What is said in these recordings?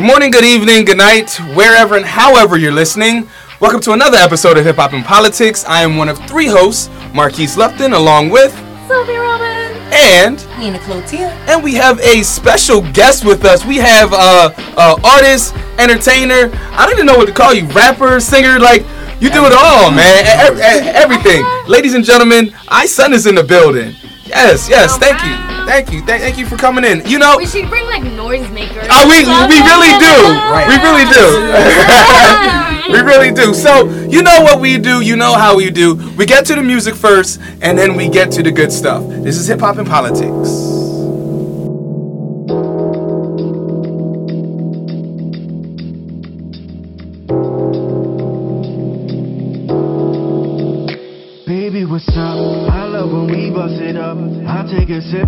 Good morning, good evening, good night, wherever and however you're listening. Welcome to another episode of Hip Hop and Politics. I am one of three hosts, Marquise Lupton, along with Sophie Robin. and Nina Cloutier. and we have a special guest with us. We have uh, uh artist, entertainer. I don't even know what to call you, rapper, singer, like. You do it all, man. Everything. Ladies and gentlemen, iSun is in the building. Yes, yes. Thank you, thank you, thank, thank you for coming in. You know, We should bring like noisemakers. Oh, we we really do. We really do. we really do. So you know what we do. You know how we do. We get to the music first, and then we get to the good stuff. This is hip hop and politics.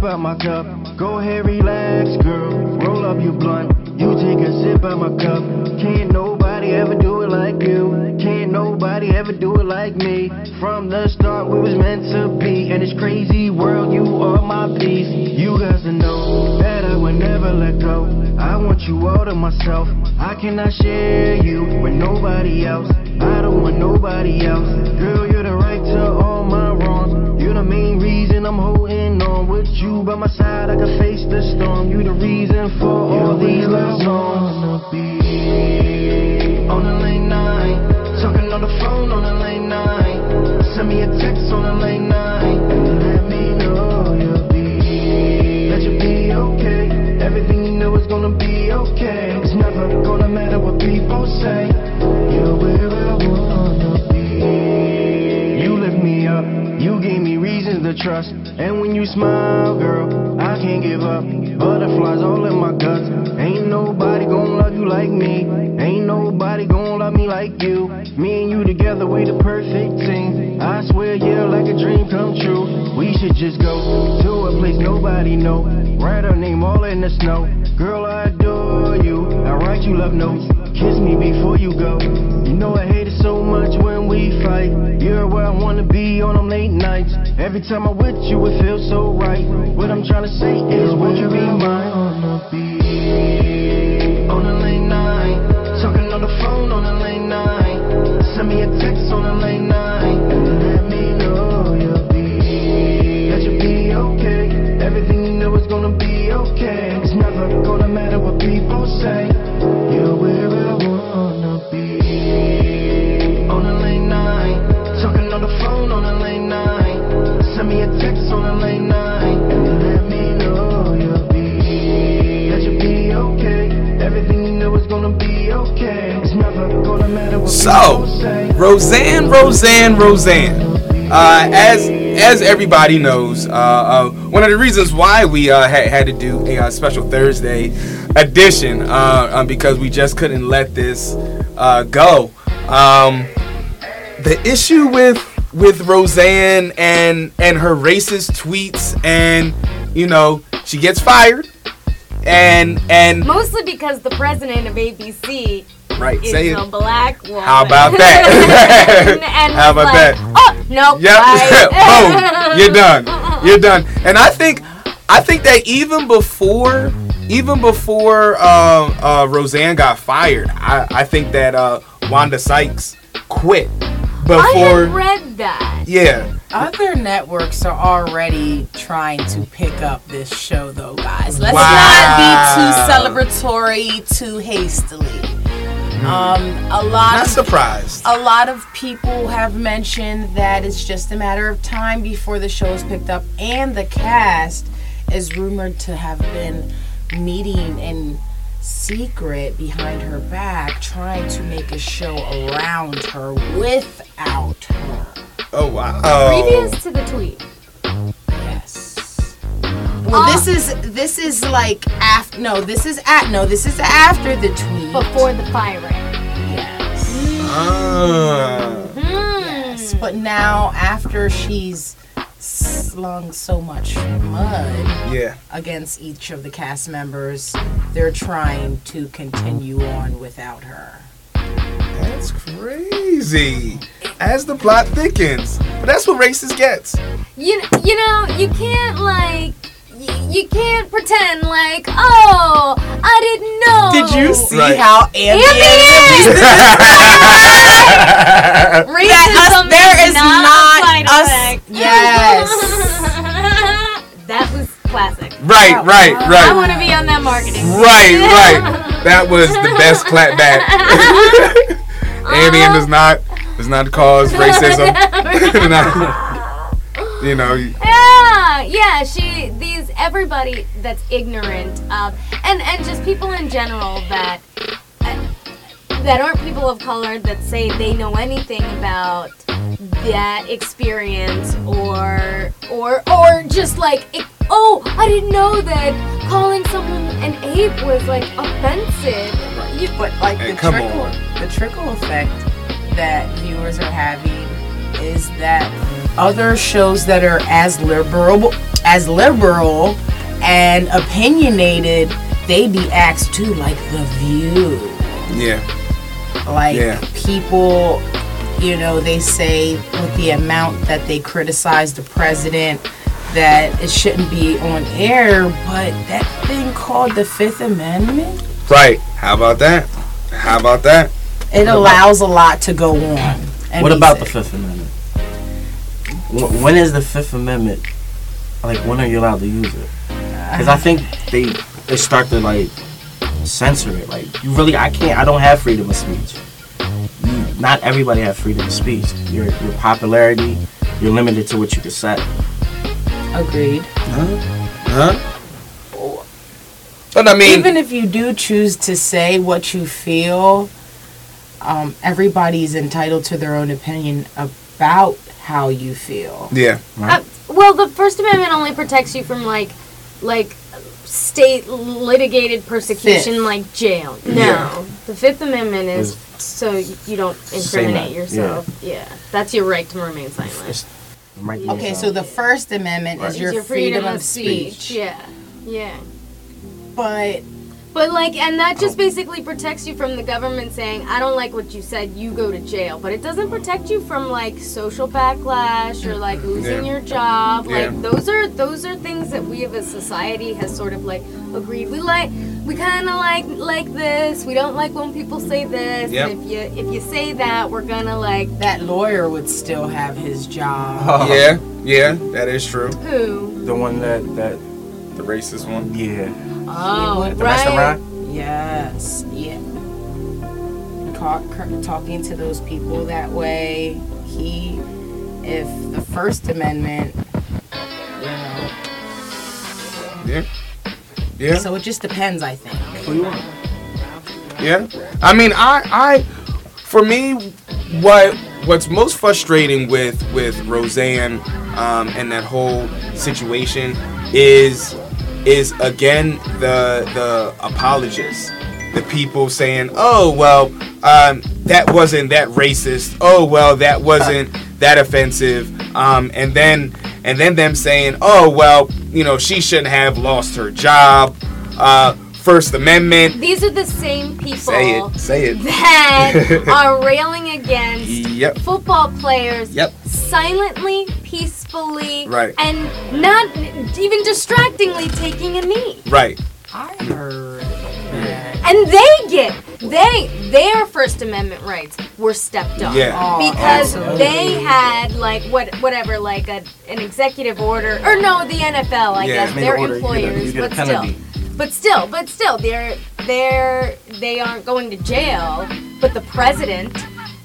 Sip out my cup. Go ahead, relax, girl. Roll up your blunt. You take a sip out my cup. Can't nobody ever do it like you. Can't nobody ever do it like me. From the start, we was meant to be. In this crazy world, you are my peace. You guys know that I would never let go. I want you all to myself. I cannot share perfect team. I swear, yeah, like a dream come true. We should just go to a place nobody know. Write our name all in the snow. Girl, I adore you. I write you love notes. Kiss me before you go. You know I hate it so much when we fight. You're where I wanna be on them late nights. Every time I'm with you, it feels so right. What I'm trying to say is, would you be mine? On a late Roseanne, Roseanne, Roseanne. Uh, as as everybody knows, uh, uh, one of the reasons why we uh, had, had to do a uh, special Thursday edition uh, um, because we just couldn't let this go. Um, the issue with with Roseanne and and her racist tweets, and you know she gets fired, and and Mostly because the president of ABC right, is say it. a black woman. How about that? and, and How about like, that? Oh no. Yep. Boom. You're done. You're done. And I think I think that even before even before uh, uh, Roseanne got fired, I, I think that uh, Wanda Sykes quit I before. had read that. yeah. Other networks are already trying to pick up this show, though, guys. Let's Wow. not be too celebratory too hastily. Um, a lot Not of surprised. a lot of people have mentioned that it's just a matter of time before the show is picked up, and the cast is rumored to have been meeting in secret behind her back, trying to make a show around her without her. Oh wow. Previous to the tweet. Yes. Well, Ah. this is this is like after. No, this is at. No, this is after the tweet. Before the firing. Yes. Ah. Yes. But now after she's slung so much mud yeah. against each of the cast members, they're trying to continue on without her. That's crazy. As the plot thickens. But that's what racist gets. You you know you can't like y- you can't pretend like, oh, I didn't know. Did you see Right. how Andy Ambien. Racism there is is not, not a side us- Yes. that was classic. Right, right, right. I want to be on that marketing. Right, right. That was the best clapback. Ambien does uh-huh. not does not cause racism. Not- you know, you- Yeah, yeah. She, these, everybody that's ignorant of, and and just people in general that that aren't people of color that say they know anything about that experience or or or just like it, oh I didn't know that calling someone an ape was like offensive. You, But like Hey, the come trickle, on. the trickle effect that viewers are having is that other shows that are as liberal, as liberal and opinionated, they be asked to like The View. yeah, Like Yeah. people, you know, they say with the amount that they criticize the president that it shouldn't be on air, but that thing called the Fifth Amendment, right. How about that? How about that? it allows a lot to go on. and What be about the. Fifth Amendment? Wh- When is the Fifth Amendment? Like, when are you allowed to use it? Because I think they they start to like censor it. Like, you really, I can't. I don't have freedom of speech. You, not everybody have freedom of speech. Your your popularity, you're limited to what you can say. Agreed. Huh? Huh? But I mean, Even if you do choose to say what you feel, um, everybody's entitled to their own opinion about how you feel. yeah, Uh, well, the First Amendment only protects you from like, like state litigated persecution, Fifth. like jail. No, Yeah. the Fifth Amendment is Is- so you don't incriminate yourself. Yeah. that's your right to remain silent. Right Okay, there. so the First Amendment Right. is It's your, freedom, of speech. Yeah, yeah. But But like, and that just basically protects you from the government saying, "I don't like what you said, you go to jail." But it doesn't protect you from like social backlash or like losing Yeah. your job. Yeah. Like those are those are things that we as a society has sort of like agreed. We like we kind of like like this. We don't like when people say this. Yep. And if you if you say that, we're gonna like that lawyer would still have his job. Oh, yeah, yeah. That is true. who? the one that that The racist one. yeah, Oh, the restaurant. Yes, yeah. Talk, talking to those people that way, he, if the First Amendment, you know, Yeah, yeah. so it just depends, I think. Who you want? Yeah, I mean, I, I, for me, what what's most frustrating with with Roseanne um, and that whole situation is is again the the apologists, the people saying, oh well, um, that wasn't that racist. Oh well, that wasn't that offensive. Um, and then and then them saying, oh well, you know, she shouldn't have lost her job. Uh, First Amendment. These are the same people Say it. Say it. that are railing against Yep. football players Yep. Silently, peacefully, Right. and not even distractingly taking a knee. Right. I heard that. And they get they their First Amendment rights were stepped on. Yeah. Oh, Because absolutely. they had like what whatever like a, an executive order or no the NFL I Yeah. guess their an order, you get a- employers you get a but still but still but still they're they're they aren't going to jail but the president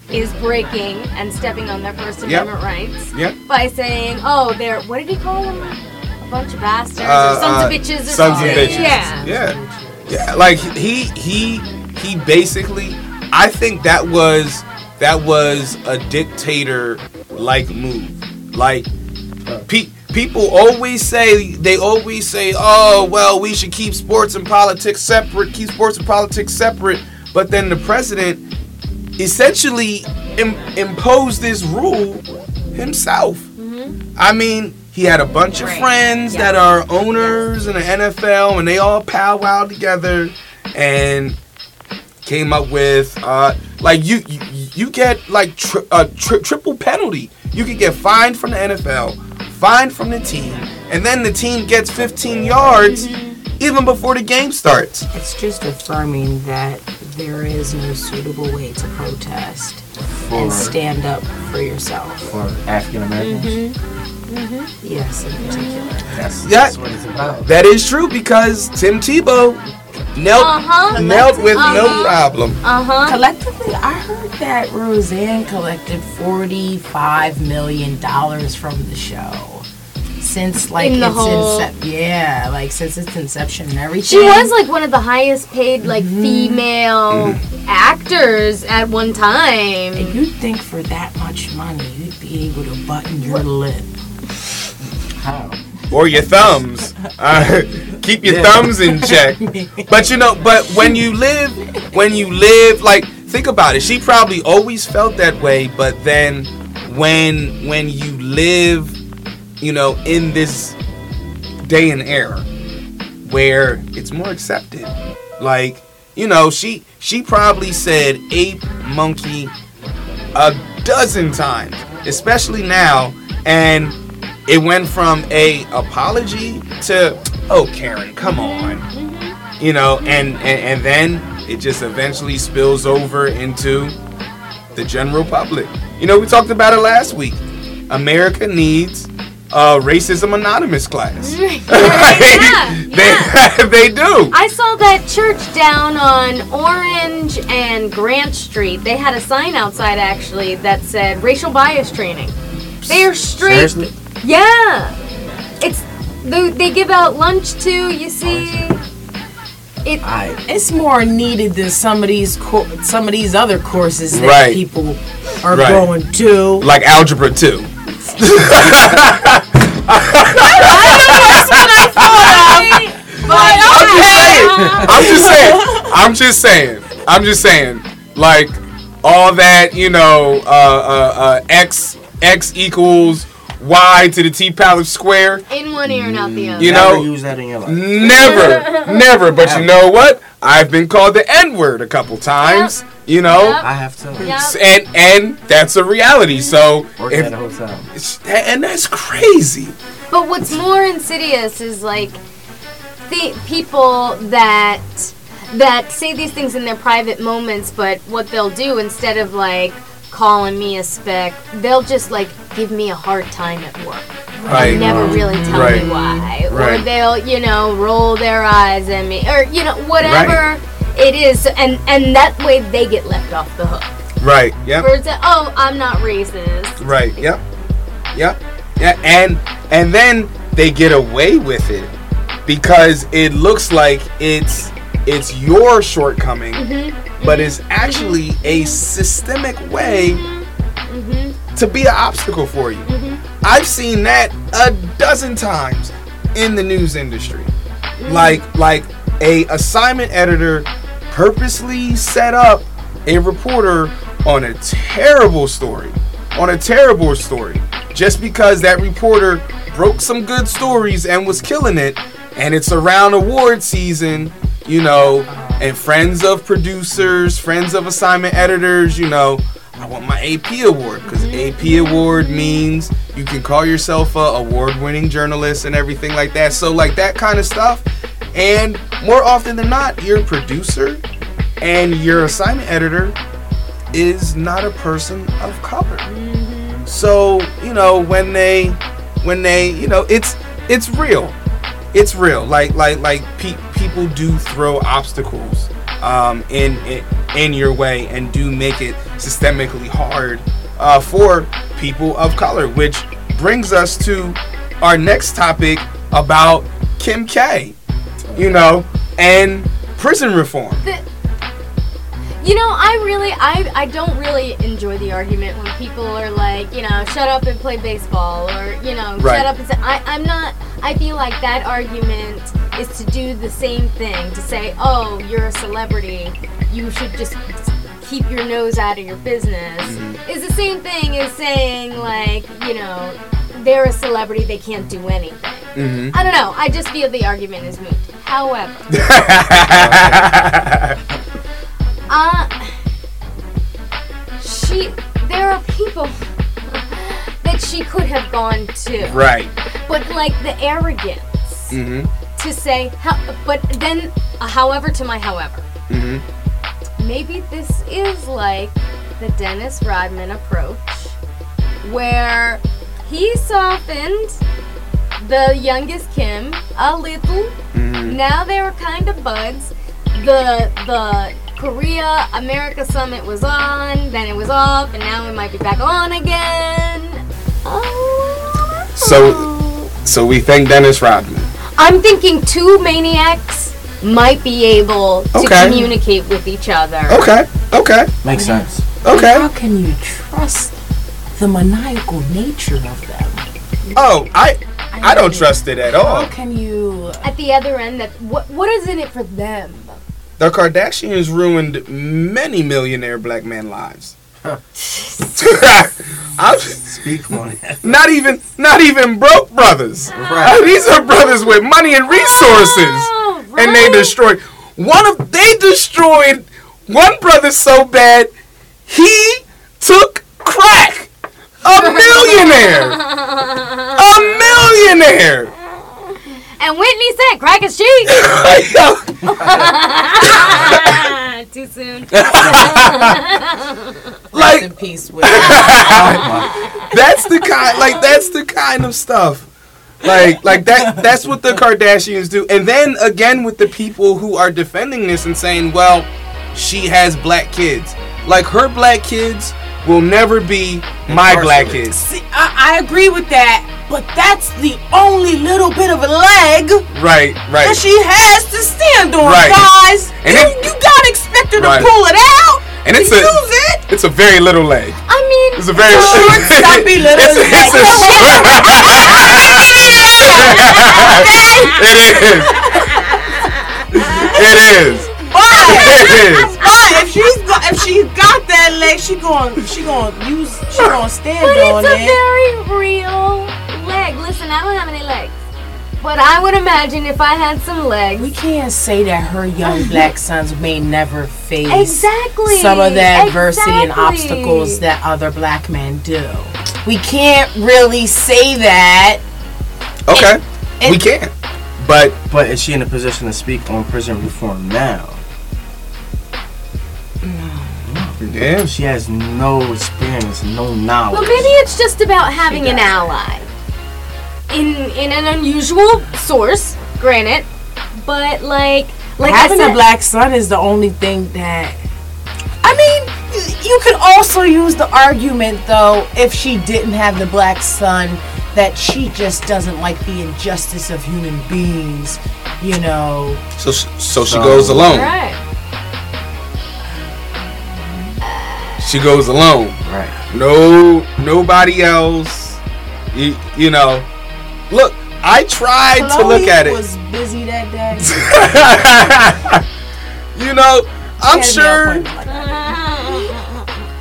is breaking and stepping on their First Yep. Amendment rights Yep. by saying oh they're what did he call them a bunch of bastards Uh, or sons uh, of bitches or sons of bitches. yeah Yeah. Yeah. Like he he he basically I think that was that was a dictator like move. Like pe- people always say they always say, "Oh, well, we should keep sports and politics separate, keep sports and politics separate." But then the president essentially Im- imposed this rule himself. I mean, he had a bunch of friends Yeah. that are owners in the NFL, and they all powwowed together and came up with uh, like you you, you get like tri- a tri- triple penalty. You could get fined from the NFL, fined from the team, and then the team gets 15 yards even before the game starts. It's just affirming that there is no suitable way to protest For, and stand up for yourself. for African Americans. Yes, in particular. That's, Yeah. that's what it's about. That is true because Tim Tebow knelt, Uh-huh. knelt with no Uh-huh. problem. Uh huh. Collectively, I heard that Roseanne collected forty-five million dollars from the show since like In the its whole- incep- yeah, like since its inception and everything. She was like one of the highest paid like Mm-hmm. female actors at one time. And you'd think for that much money, you'd be able to button your lip. How? or your thumbs. Uh, keep your Yeah. thumbs in check. But you know, but when you live, when you live, like think about it. She probably always felt that way, but then when when you live, you know, in this day and era where it's more accepted, like you know, she she probably said ape, monkey a dozen times, especially now, and it went from a apology to oh Karen, come on, you know, and and, and then it just eventually spills over into the general public. You know, we talked about it last week. America needs a racism anonymous class. yeah, yeah. they, they do. I saw that church down on Orange and Grant Street. They had a sign outside actually that said racial bias training. They are straight. Seriously? Yeah. It's they, they give out lunch too, you see. It I It's more needed than some of these co- some of these other courses that Right. people are Right. going to. Like algebra two. I'm just saying. I'm just saying. I'm just saying. Like all that, you know, uh, uh, uh, x x equals y to the T Palace square. in one ear and out the mm, other. You never know- use that in your life. Never, never. But you know what? I've been called the N word a couple times. You know, Yep. I have to. Yep. and and that's a reality. So, Work if, at a hotel. and that's crazy. But what's more insidious is like the people that that say these things in their private moments, but what they'll do instead of like calling me a spick, they'll just like give me a hard time at work. Right. They never really tell Right. me why. Or they'll, you know, roll their eyes at me. Or, you know, whatever it is. And and that way they get left off the hook. Right. Yep. Or it's, oh, I'm not racist. Right. Yep. Yep. Yeah. And and then they get away with it because it looks like it's it's your shortcoming, mm-hmm. But it's actually a systemic way to be an obstacle for you. I've seen that a dozen times in the news industry. Like like a assignment editor purposely set up a reporter on a terrible story. On a terrible story. Just because that reporter broke some good stories and was killing it and it's around award season, you know, and friends of producers, friends of assignment editors, you know, I want my AP award because AP award means you can call yourself a award-winning journalist and everything like that. So like that kind of stuff. And more often than not, your producer and your assignment editor is not a person of color. Mm-hmm. So you know when they when they you know it's it's real. It's real. Like like like pe- people do throw obstacles um, in, in in your way and do make it systemically hard uh, for people of color, which brings us to our next topic about Kim K. You know, and prison reform. You know, I really, I, I don't really enjoy the argument when people are like, you know, shut up and play baseball, or you know, Right. shut up and say. I, I'm not. I feel like that argument is to do the same thing. To say, oh, you're a celebrity, you should just keep your nose out of your business. Mm-hmm. Is the same thing as saying like, you know, they're a celebrity, they can't do anything. Mhm. I don't know. I just feel the argument is moot. However. Uh, she. There are people that she could have gone to. Right. but like the arrogance Mm-hmm. to say, how, but then, uh, however, to my however, Mm-hmm. maybe this is like the Dennis Rodman approach, where he softened the youngest Kim a little. Mm-hmm. Now they were kind of buds. The the Korea America summit was on, then it was off, and now it might be back on again. Oh. So- So we thank Dennis Rodman. I'm thinking two maniacs might be able to Okay. communicate with each other. Okay. Okay. Makes sense. Okay. How can you trust the maniacal nature of them? Oh, I I don't trust it at all. How can you? At the other end, that what what is in it for them? The Kardashians ruined many millionaire black men lives. I'm, Speak on it. not even not even broke brothers. Right. These are brothers with money and resources. Oh, and they destroyed one of they destroyed one brother so bad he took crack a millionaire a millionaire And Whitney said, "Crack is cheap." Too soon. like in peace with. that's the kind like that's the kind of stuff like like that that's what the kardashians do and then again with the people who are defending this and saying well she has black kids like her black kids will never be my black Incarcerated. kids See, I, I agree with that, but that's the only little bit of a leg right right that she has to stand on, Right. guys. And you, it- you gotta expect her to pull it out And it's a- use it. it's a very little leg I mean, it's a very Short, stumpy little it's, a- it's a it is it is But, it is but if she's go, if she got that leg, she going she going use she going stand but on it's a it. very real leg. Listen, I don't have any legs, but I would imagine if I had some legs. we can't say that her young black sons may never face Exactly. some of the adversity and obstacles that other black men do. We can't really say that. okay it- we can't. but But is she in a position to speak on prison reform now? Yeah She has no experience, no knowledge. Well, maybe it's just about having an ally. In in an unusual source, granted, but like like Having I said, a black son is the only thing that. I mean, you could also use the argument though, if she didn't have the black son, that she just doesn't like the injustice of human beings. You know, so she- so she So- goes alone right? She goes alone Right. no nobody else you, you know look i tried to look Khloe at it Was busy that day. you know i'm She had a nail sure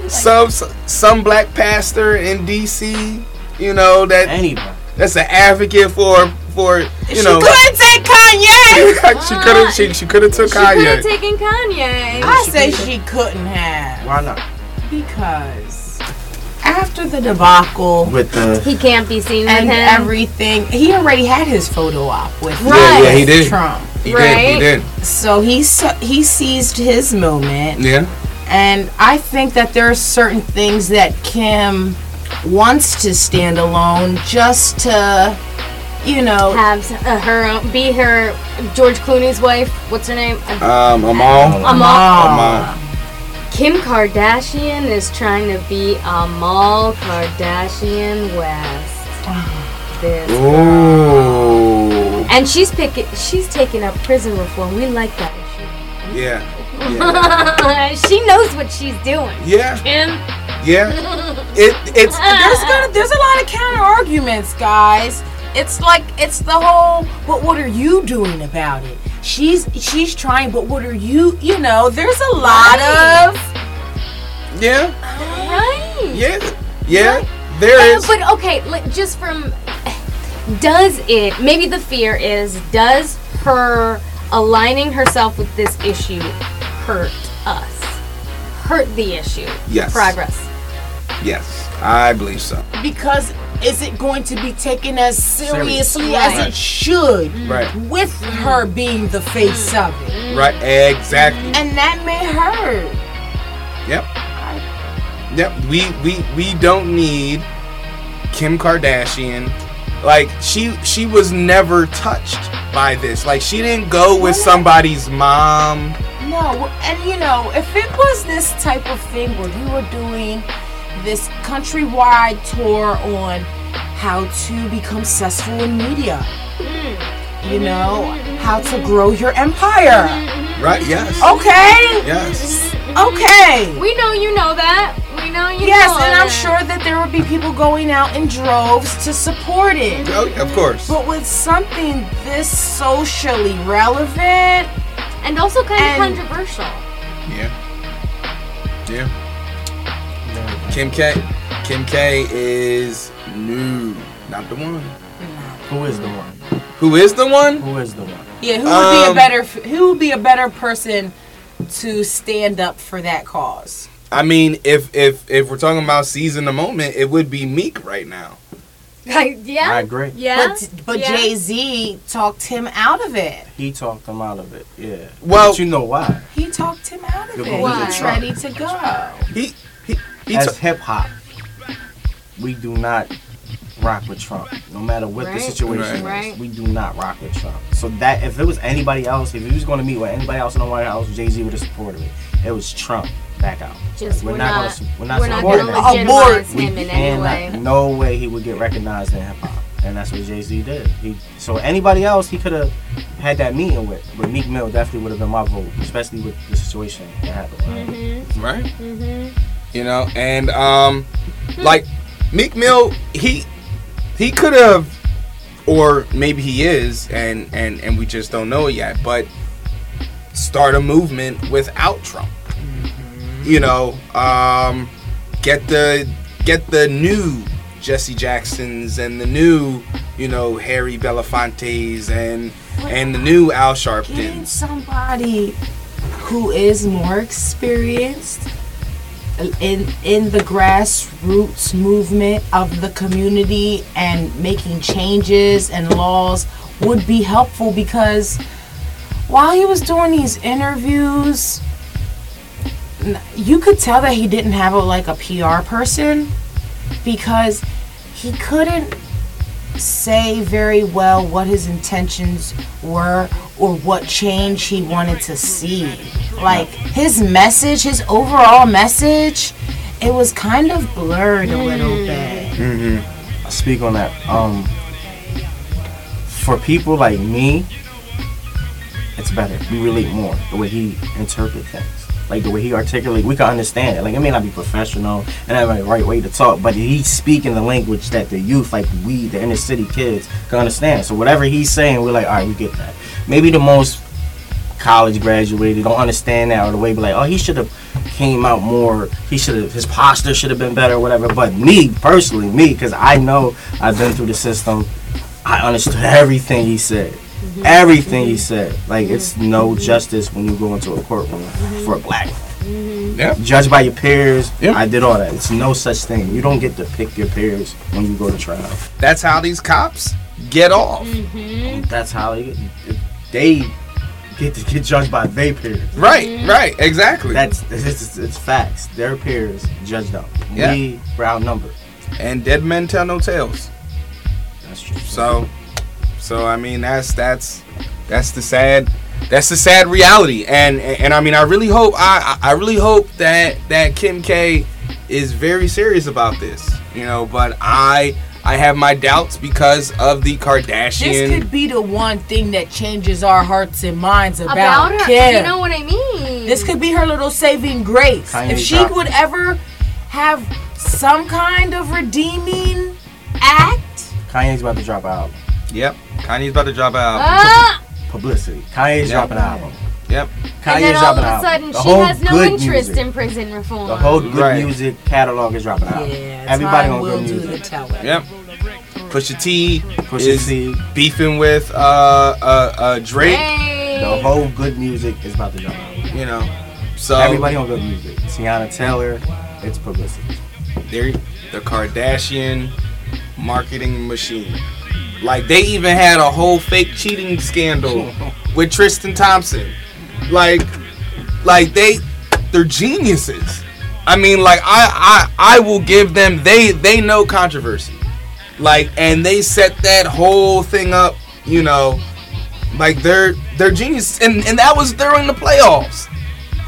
like some some black pastor in dc you know that Anybody. that's an advocate for for you she know couldn't take Kanye. she could have she, she could have took She could have Kanye. taken Kanye. I say she couldn't have Why not? Because after the debacle With the he can't be seen and with him. everything, he already had his photo op with Right. Yeah, yeah, he did. Trump. He Right. did. He did. So he he seized his moment, Yeah. and I think that there are certain things that Kim wants to stand alone just to, you know, have uh, her own, be her George Clooney's wife. What's her name? Um. Amal. Amal. Amal. Kim Kardashian is trying to be Amal Kardashian West. This Ooh. and she's picking. She's taking up prison reform. We like that issue. Yeah. Yeah. she knows what she's doing. Yeah. Kim. Yeah. It. It's. there's gonna there's a lot of counter arguments, guys. It's like it's the whole but what are you doing about it? She's she's trying, but what are you you know, there's a lot Right. of Yeah. Right. Yeah. Yeah. There Uh, is. but okay, like just from does it maybe the fear is does her aligning herself with this issue hurt us? Hurt the issue. Yes. Progress. Yes. I believe so. because is it going to be taken as seriously Right. as it should mm. Right. with her being the face mm. of it? Mm. Right. Exactly. And that may hurt. Yep. Yep. We we we don't need Kim Kardashian. Like she she was never touched by this. Like she didn't go with somebody's mom. No, and you know, if it was this type of thing where you were doing this countrywide tour on how to become successful in media, mm-hmm. you know, mm-hmm. how to grow your empire. Mm-hmm. Right? Yes. Okay? Yes. Okay. We know you know that. We know you know. Yes, know and I'm sure that there would be people going out in droves to support it. Oh, of course. But with something this socially relevant, And also kind And- of controversial. Yeah. Yeah. Kim K. Kim K is new, not the one. Who is the one? Who is the one? Who is the one? yeah, who would be a Um, better who would be a better person to stand up for that cause? I mean, if if if we're talking about seizing the moment, it would be Meek right now. Like, yeah. I agree. Yeah. But but yeah. Jay Z talked him out of it. He talked him out of it. Yeah. Well- but you know why? He talked him out of You're it. going with He's Trump. ready to go. He he he. As ta- hip hop, we do not rock with Trump. No matter what the situation Right. is, we do not rock with Trump. So that if it was anybody else, if he was going to meet with anybody else in the White House, Jay Z would have supported it. It was Trump. Back out. Just we're, we're not, not- gonna, su- we're not We're not supporting going to that. legitimize we him in any cannot, way. no way he would get recognized in hip hop, and that's what Jay Z did. He so anybody else he could have had that meeting with, but Meek Mill definitely would have been my vote, especially with the situation that happened. Mm-hmm. right? You know, and um, like Meek Mill, he he could have, or maybe he is, and and and we just don't know yet. But start a movement without Trump. You know, um, get the get the new Jesse Jacksons and the new, you know, Harry Belafontes and and the new Al Sharpton. Somebody who is more experienced in in the grassroots movement of the community and making changes and laws would be helpful because while he was doing these interviews you could tell that he didn't have a like a PR person because he couldn't say very well what his intentions were or what change he wanted to see. Like his message, his overall message, it was kind of blurred a little bit. I speak on that. Um, for people like me, it's better. We relate more the way he interprets things, like the way he articulate. We can understand it. Like it may not be professional and have a right way to talk, but he's speaking the language that the youth, like we, the inner city kids, can understand. So whatever he's saying, we're like, all right, we get that. Maybe the most college graduated don't understand that or the way be like, oh, he should have came out more. He should have his posture should have been better, or whatever. But me personally, me, because I know I've been through the system. I understood everything he said. Everything he said. Like it's no justice when you go into a courtroom for a black man. Yeah. Judged by your peers. Yeah. I did all that. It's no such thing. You don't get to pick your peers when you go to trial. That's how these cops get off. Mm-hmm. That's how they they get to get judged by their peers. Right, right, exactly. That's it's, it's facts. Their peers judged them. Yeah. We were outnumbered. and dead men tell no tales. That's true. So, so I mean that's that's that's the sad that's the sad reality. And and, and I mean I really hope I I I really hope that that Kim K is very serious about this. You know, but I I have my doubts because of the Kardashian. This could be the one thing that changes our hearts and minds about, About her. Kim. You know what I mean? This could be her little saving grace. Kanye if she dropped- would ever have some kind of redeeming act, Kanye's about to drop an album. yep, Kanye's about to drop out. Ah! Publicity. Kanye's Yeah. dropping an album. Yep. Kanye's and then all of a sudden, she has no interest music. in prison reform. The whole good Right. music catalog is dropping out. yeah, Everybody time on will good do music. the telling. Yep. Pusha T Pusha is T. beefing with uh uh uh Drake. Hey. The whole good music is about to drop out. You know, so Everybody on good music. Teyana Taylor, it's publicity. they're the Kardashian marketing machine. Like they even had a whole fake cheating scandal with Tristan Thompson. Like, like they, they're geniuses. I mean, like I, I, I will give them. They, they know controversy. Like, and they set that whole thing up. You know, like they're they're genius, and and that was during the playoffs.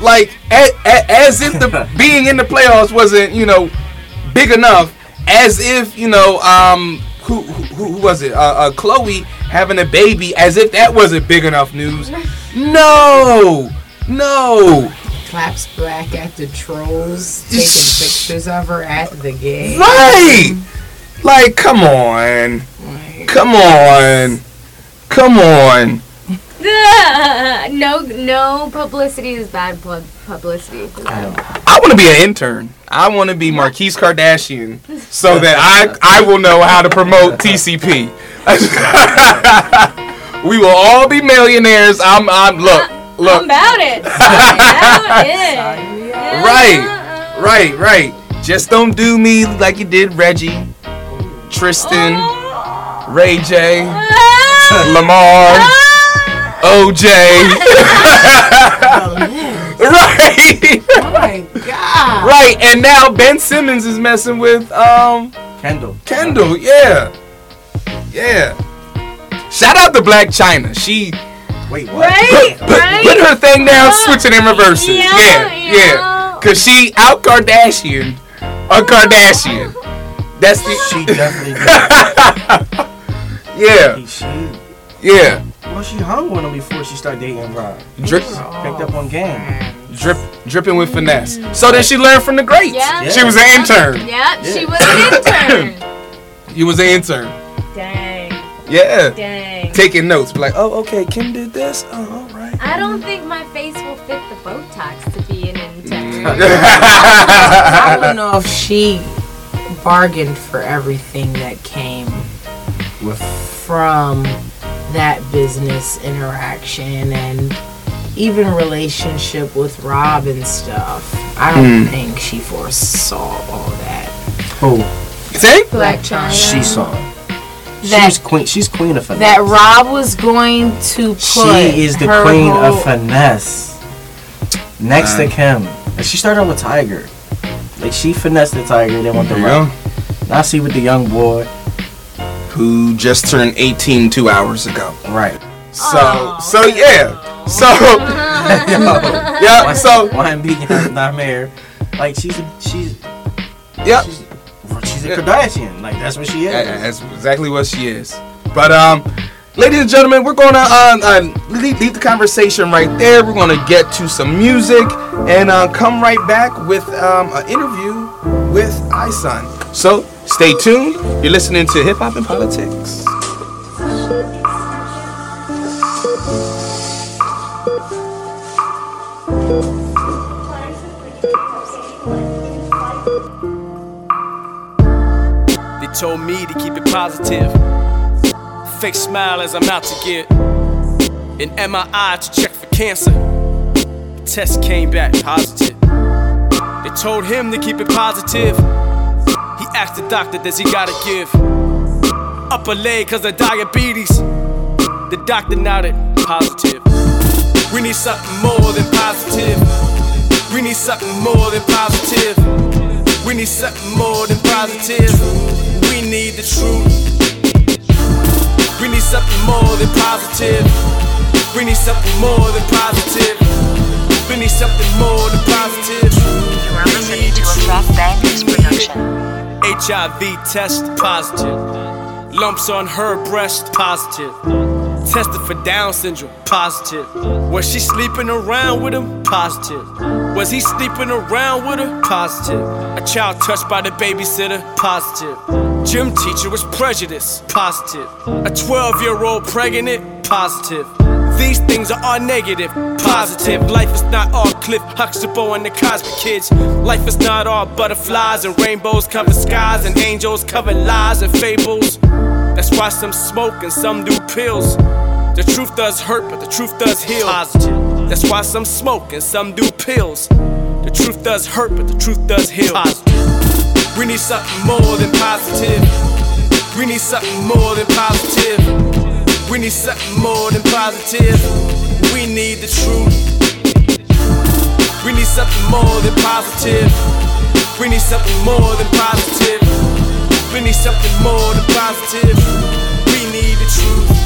Like, a, a, as if the being in the playoffs wasn't you know big enough. As if you know, um, who who, who was it? Uh, uh, Khloe having a baby. As if that wasn't big enough news. No, no. Claps back at the trolls, taking pictures of her at the game. Right. Like, come on, Like, come on, come on. no, no publicity is bad pub- publicity. I. I want to be an intern. I want to be Marquise Kardashian so that I I will know how to promote TCP. we will all be millionaires. I'm I'm look I'm look about it. I'm about it. sign right right right. Just don't do me like you did Reggie, Tristan, oh. Ray J, Lamar, ah. OJ. right Oh my god. right. And now Ben Simmons is messing with um Kendall. Kendall. Yeah yeah. Shout out to Blac Chyna. She Wait, what? Right, put, right. put her thing down, Uh, switch it and reverse it. yeah, Yeah, yeah. yeah. Cause she out Kardashian a Kardashian. That's the She definitely yeah, She, yeah. Well, she hung with him before she started dating Rob. Drip, Picked up on game. drip, dripping with finesse. So then she learned from the greats. Yeah. She was an intern. Yeah, she was an intern. You was an intern. Dang, Yeah. dang. Taking notes. Be like, oh, okay, Kim did this. Oh, all right. I don't think my face will fit the Botox to be an intern. I don't know if she bargained for everything that came With from that business interaction and even relationship with Rob and stuff. I don't hmm. think she foresaw all that. who? See? Blac Chyna. She saw. it. That She's queen. She's queen of finesse. that Rob was going to put She is the her queen whole- of finesse. Next to Kim. And she started with Tyga. Like she finessed the Tyga, then went to There you Rob. go. Now see with the young boy. Who just turned 18 two hours ago. Right. So, so yeah. So, yeah. So, One beat not mayor. Like she's a she's yeah. she's she's a Kardashian. Like that's what she is. That's exactly what she is. But um, ladies and gentlemen, we're gonna uh, uh leave, leave the conversation right there. We're gonna get to some music and uh, come right back with um, an interview with iSun. So stay tuned. You're listening to Hip Hop and Politics. They told me to keep it positive. Fake smile as I'm out to get an MRI to check for cancer. The test came back positive. They told him to keep it positive. Asked the doctor, does he gotta give upper leg cause of diabetes? The doctor nodded positive. We need something more than positive. We need something more than positive. We need something more than positive. We need the truth. We need something more than positive. We need something more than positive. We need something more than positive. You are listening to a Fast Bangers production. HIV test positive. Lumps on her breast positive. Tested for Down syndrome positive. Was she sleeping around with him? Positive. Was he sleeping around with her? Positive. A child touched by the babysitter? Positive. Gym teacher was prejudiced? Positive. A 12 year old pregnant? Positive. These things are all negative, positive. Life is not all Cliff Huxtable and the Cosby Kids. Life is not all butterflies and rainbows cover skies and angels cover lies and fables. That's why some smoke and some do pills. The truth does hurt, but the truth does heal. Positive. That's why some smoke and some do pills. The truth does hurt, but the truth does heal. Positive. We need something more than positive. We need something more than positive. We need something more than positive. We need the truth. We need something more than positive. We need something more than positive. We need something more than positive. We need the truth.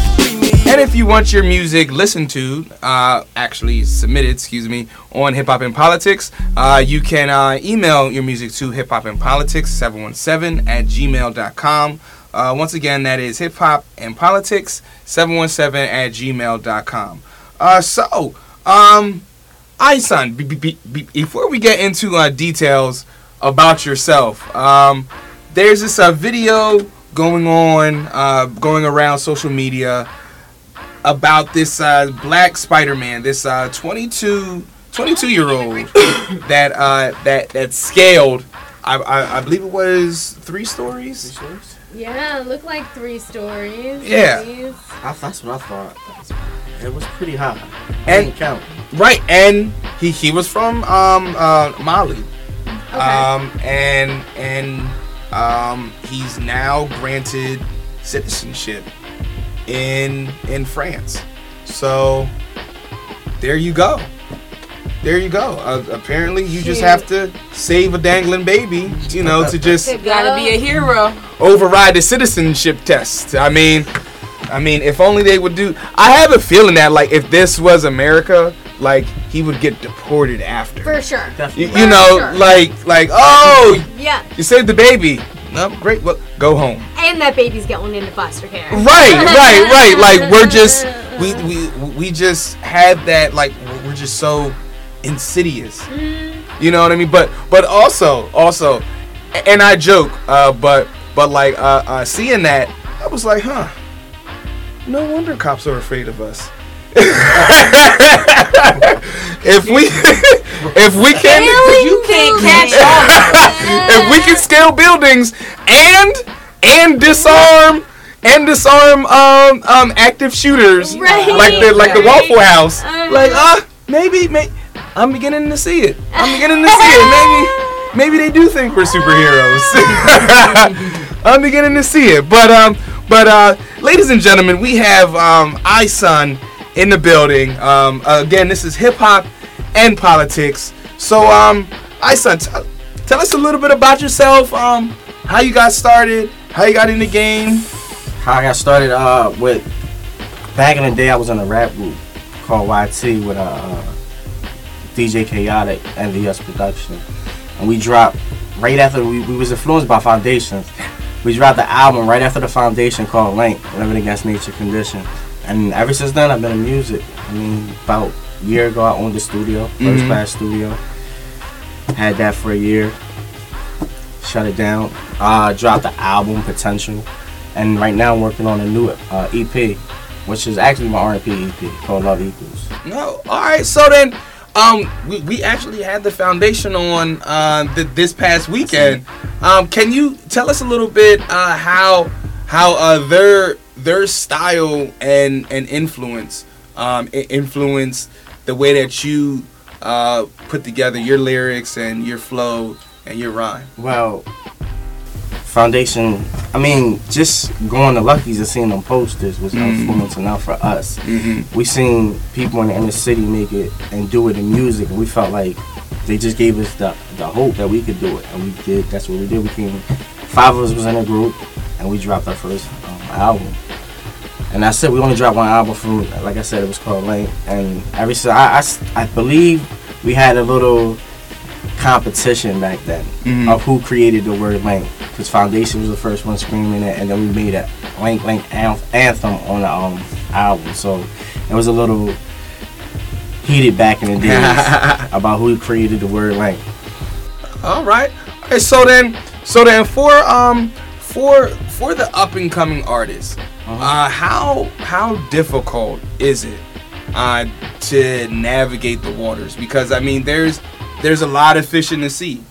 And if you want your music listened to, uh, actually submitted, excuse me, on Hip Hop and Politics, uh, you can uh, email your music to hip hop and politics 717 at gmail.com. Uh, once again, that is hip hop and politics 717 at gmail.com. Uh, so, um, iSun, be, be, be, before we get into uh, details about yourself, um, there's this uh, video going on, uh, going around social media about this uh, black Spider-Man, this uh, 22, 22 year old that uh, that that scaled. I, I, I believe it was three stories. Yeah, look like three stories. Yeah. These. I, that's what I thought. It was pretty high. And- count. Right, and he he was from um uh Mali. Okay. Um and and um he's now granted citizenship in in France. So there you go. There you go. Uh, apparently you just have to save a dangling baby, you know, to just To Gotta be a hero. override the citizenship test. I mean, I mean, if only they would do. I have a feeling that like if this was America, like he would get deported after. For sure. You, you know, sure. like like oh, Yeah. you saved the baby. No, great. Well, go home. And that baby's going into foster care. Right, right, right. Like we're just we we we just had that like we're just so insidious. You know what I mean? But but also also, and I joke, uh, but but like uh, uh, seeing that, I was like, huh. No wonder cops are afraid of us. if we if we can You can't catch on. if we can scale buildings and and disarm and disarm um um active shooters Right, like the like the. Waffle House, Uh-huh. like uh maybe maybe I'm beginning to see it. I'm beginning to see it. Maybe maybe they do think we're superheroes. I'm beginning to see it. But um but uh ladies and gentlemen, we have um in the building. Um again, this is hip hop and politics. So um iSun, tell, us a little bit about yourself. Um how you got started, how you got in the game. How I got started uh with back in the day I was in a rap group called YT with uh DJ Chaotic and VS Production. And we dropped right after we, we was influenced by Foundations. We dropped the album right after the Foundation called Link, Living Against Nature Condition. And ever since then I've been in music. I mean about a year ago I owned the studio, 1st Mhm. class studio. Had that for a year. Shut it down. Uh dropped the album Potential and right now I'm working on a new uh, EP, which is actually my R&B EP called Love Equals. No. All right. So then, um, we, we actually had the foundation on uh, th- this past weekend. Um, can you tell us a little bit uh, how how uh, their their style and and influence um, influenced the way that you uh, put together your lyrics and your flow and your rhyme? Well, Foundation, I mean, just going to Lucky's and seeing them posters was Mhm. influence enough for us. Mm-hmm. We seen people in the inner city make it and do it in music, and we felt like they just gave us the, the hope that we could do it, and we did. That's what we did. We came, five of us was in a group, and we dropped our first um, album. And I said We only dropped one album from, like I said, it was called Link. And every so I, I I believe we had a little competition back then Mhm. of who created the word Link. Because Foundation was the first one screaming it, and then we made a Link Link anthem on the um, album. So it was a little heated back in the days about who created the word Link. All right. All right. So then, so then for um for for the up and coming artists, uh, how how difficult is it uh, to navigate the waters? Because I mean, there's there's a lot of fish in the sea,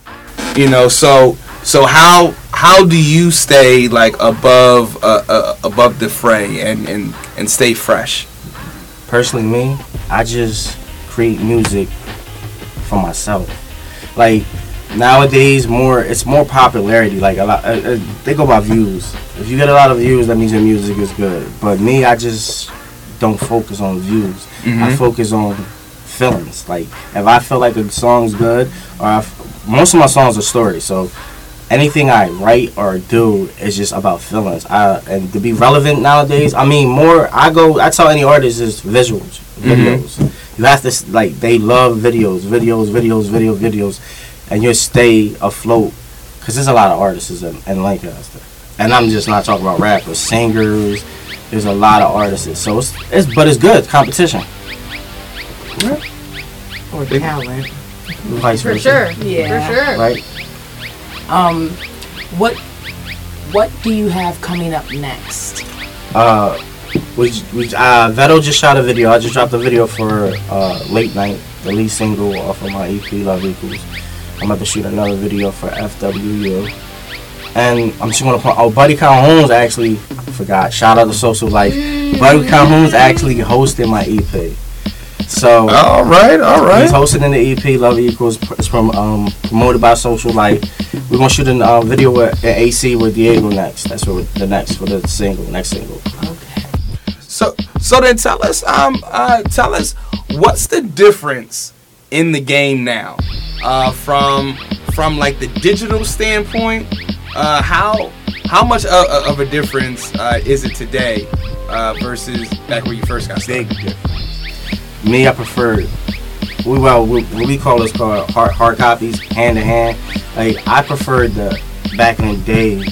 you know. So so how how do you stay like above uh, uh, above the fray and and and stay fresh? personally me, I just create music for myself. Like nowadays more it's more popularity. Like a lot, uh, uh, go by views. If you get a lot of views, that means your music is good. But me, I just don't focus on views. I focus on feelings. Like if I feel like a song's good, or most of my songs are stories. So anything I write or do is just about feelings. I and to be relevant nowadays, I mean more. I go. I tell any artist is visuals, mm-hmm. videos. You have to like they love videos, videos, videos, video, videos, and you'll stay afloat. Cause there's a lot of artists in, in Lancaster, and I'm just not talking about rappers, singers. There's a lot of artists, so it's, it's but it's good competition. Or talent. Vice For versa, sure. Yeah. For sure. Right. Um, what what do you have coming up next? Uh, we, we uh, Vetto just shot a video. I just dropped a video for uh, Late Night, the lead single off of my EP, Love Equals. I'm about to shoot another video for FWU. And I'm just gonna put, oh, Buddy Calhoun's actually, I forgot, shout out to Social Life. Buddy Calhoun's actually hosting my EP. So, All right, all right. He's hosting in the EP Love Equals. It's from um, promoted by Social Life. We're gonna shoot a uh, video with at AC with Diego next. That's what the next for the single, next single. Okay. So so then tell us um uh tell us what's the difference in the game now uh from from like the digital standpoint uh how how much of, of a difference uh, is it today uh, versus back when you first got started? Big difference. Me, I prefer. We well, we, we call this called hard hard copies, hand to hand. Like I preferred the back in the day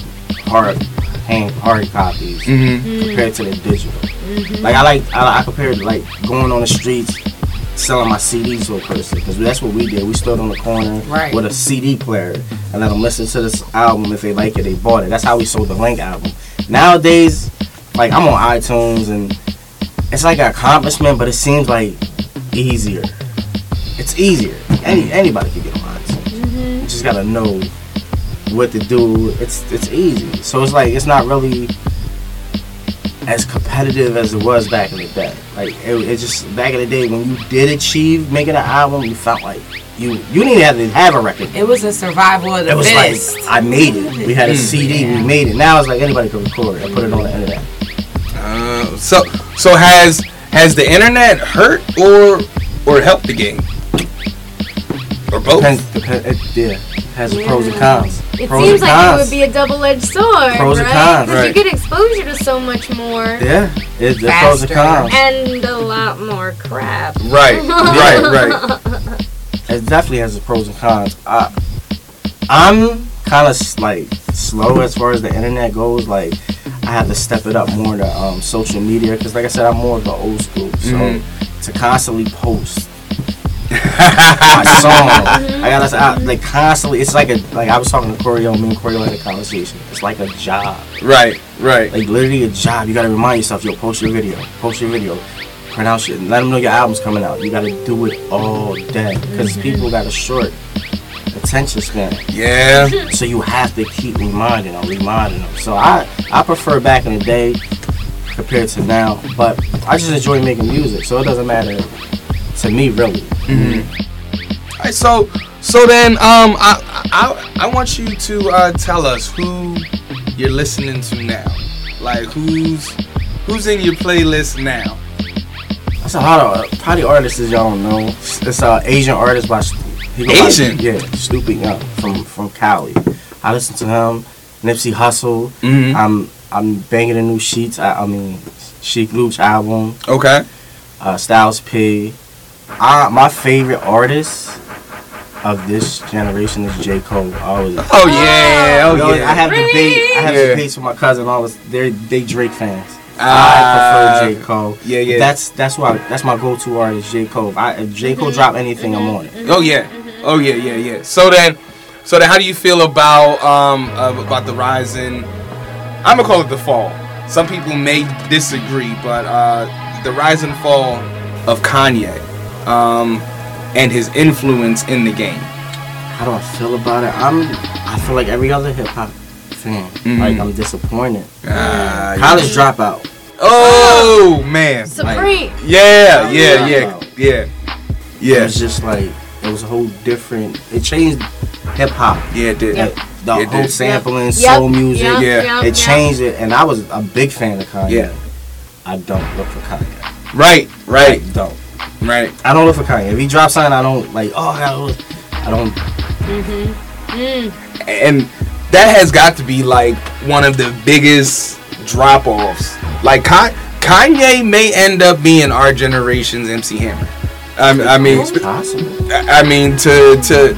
hard hand hard copies Mm-hmm. compared to the digital. Like I like I, I compared like going on the streets selling my CDs to a person because that's what we did. We stood on the corner Right. with a CD player and let them listen to this album. If they like it, they bought it. That's how we sold the Link album. Nowadays, like I'm on iTunes and it's like an accomplishment, but it seems like easier. It's easier. Any anybody can get on iTunes. Mm-hmm. You just gotta know what to do. It's it's easy. So it's like it's not really as competitive as it was back in the day. Like it, it just back in the day when you did achieve making an album, you felt like you you didn't even have to have a record. It was a survival of the It was fittest. like I made it. We had a mm. CD. We made it. Now it's like anybody can record it and put it on the internet. Uh, so so has has the internet hurt or or helped the game or both? Depends. Depend, it, yeah, has its pros and cons. It pros seems like cons. it would be a double-edged sword, Pros right? cons, 'Cause right. you get exposure to so much more Yeah, it's the pros and cons. and a lot more crap. Right, right, right. It definitely has its pros and cons. I, I'm kind of like slow as far as the internet goes. Like I have to step it up more to um, social media because, like I said, I'm more of the old school. So Mhm. to constantly post my song, I gotta I, like constantly. It's like a like I was talking to Corio. Me and Corio had a conversation. It's like a job. Right, right. like literally a job. You gotta remind yourself, yo, post your video, post your video, print it, let them know your album's coming out. You gotta do it all day because people got a short attention span, Yeah. so you have to keep reminding them, reminding them. So I I prefer back in the day compared to now, but I just enjoy making music, so it doesn't matter to me really. Alright, so so then um I I I want you to uh, tell us who you're listening to now. Like who's who's in your playlist now? That's a lot of probably artists y'all don't know. It's uh Asian artist by he go by- Asian? yeah, Stupid Young from from Cali. I listen to him, Nipsey Hussle. Mm-hmm. I'm I'm banging the new Sheets. I, I mean Chic Luch album, Okay. uh, Styles P. I, my favorite artist of this generation is J Cole. Always, Oh yeah, oh I always- yeah. I have debate. I have Yeah. debates with my cousin. Always, they they Drake fans. Ah, I prefer J Cole. yeah, yeah. That's that's why that's my go-to artist, J Cole. I, if J Cole drop anything, I'm on it. Oh yeah, oh yeah, yeah, yeah. So then, so then, how do you feel about um uh, about the rise in? I'm gonna call it the fall. Some people may disagree, but uh, the rise and fall of Kanye, um, and his influence in the game. How do I feel about it? I'm I feel like every other hip hop fan. Mhm. Like I'm disappointed. Ah, College dropout. Oh man. Supreme. Yeah, yeah, Wow. yeah, yeah, It yeah. was just like It was a whole different. It changed hip hop. Yeah, it did. Yep. The It whole did. sampling, Yep, soul music. yep, Yeah. yep, It changed it, and I was a big fan of Kanye. Yeah. I don't look for Kanye. Right, right, I don't. right. I don't look for Kanye. If he drops something, I don't like. Oh, I gotta look. I don't. Mm-hmm. Mm. and that has got to be like one of the biggest drop offs. Like Kanye may end up being our generation's MC Hammer. I, I mean, possible. I mean to to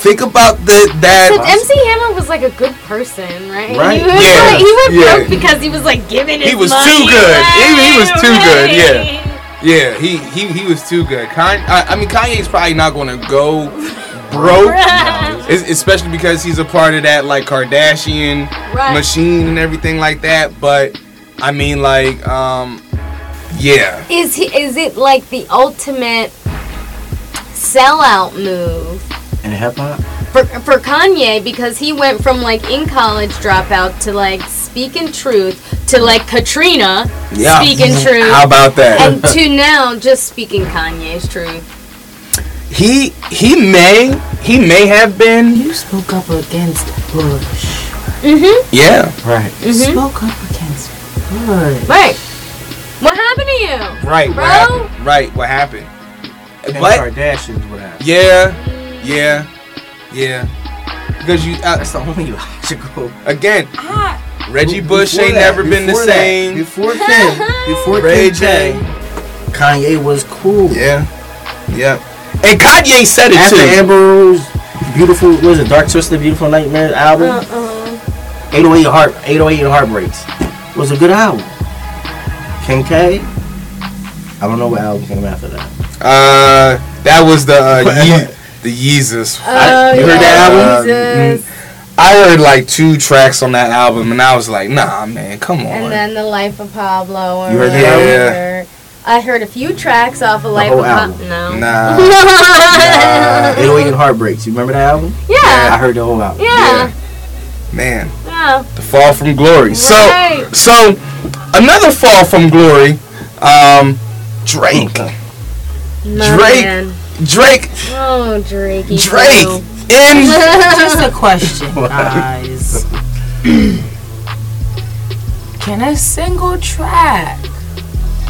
think about the that. But MC Hammer was like a good person, right? Right. He, was Yeah, like, he went yeah. broke because he was like giving his He was money too good. He- he was too good, yeah. Yeah, he he he was too good. Kanye, I, I mean, Kanye's probably not going to go broke, es- especially because he's a part of that like Kardashian Right. machine and everything like that. But I mean, like, um, yeah, Is he? Is it like the ultimate sellout move In hip hop, for for Kanye because he went from like in college dropout to like speaking truth to like Katrina yeah. speaking truth. How about that? and to now just speaking Kanye's truth. he he may he may have been You spoke up against Bush. Mhm. Yeah right? You spoke up against Bush. Right. What happened to you? right what Bro? happened? right what happened And but Kardashians, what happened? yeah yeah yeah because you uh, That's the only logical. again Ah, Reggie Before Bush ain't that- never been the that- same Before Kim, before Ray Kim J. J, Kanye was cool. yeah yeah and Kanye said it After too Amber Rose, beautiful, was it, Dark Twisted Beautiful Nightmare album? Uh-uh. 808 Heart, 808 Heartbreaks was a good album. Kim I don't know what album came after that. uh that was the uh, Ye- the Yeezus Oh, you heard that album? Jesus. I heard like two tracks on that album and I was like nah man come on And then the Life of Pablo. Or You heard that whatever. I heard a few tracks off of Life whole of album? Pablo. No. nah Uh, 808 and Heartbreaks, you remember that album? I yeah. I heard the whole album. Yeah. man Yeah. the fall from glory so so another fall from glory um Drake My Drake. man. Drake Oh, Drake. Drake in just a question, guys. Can a single track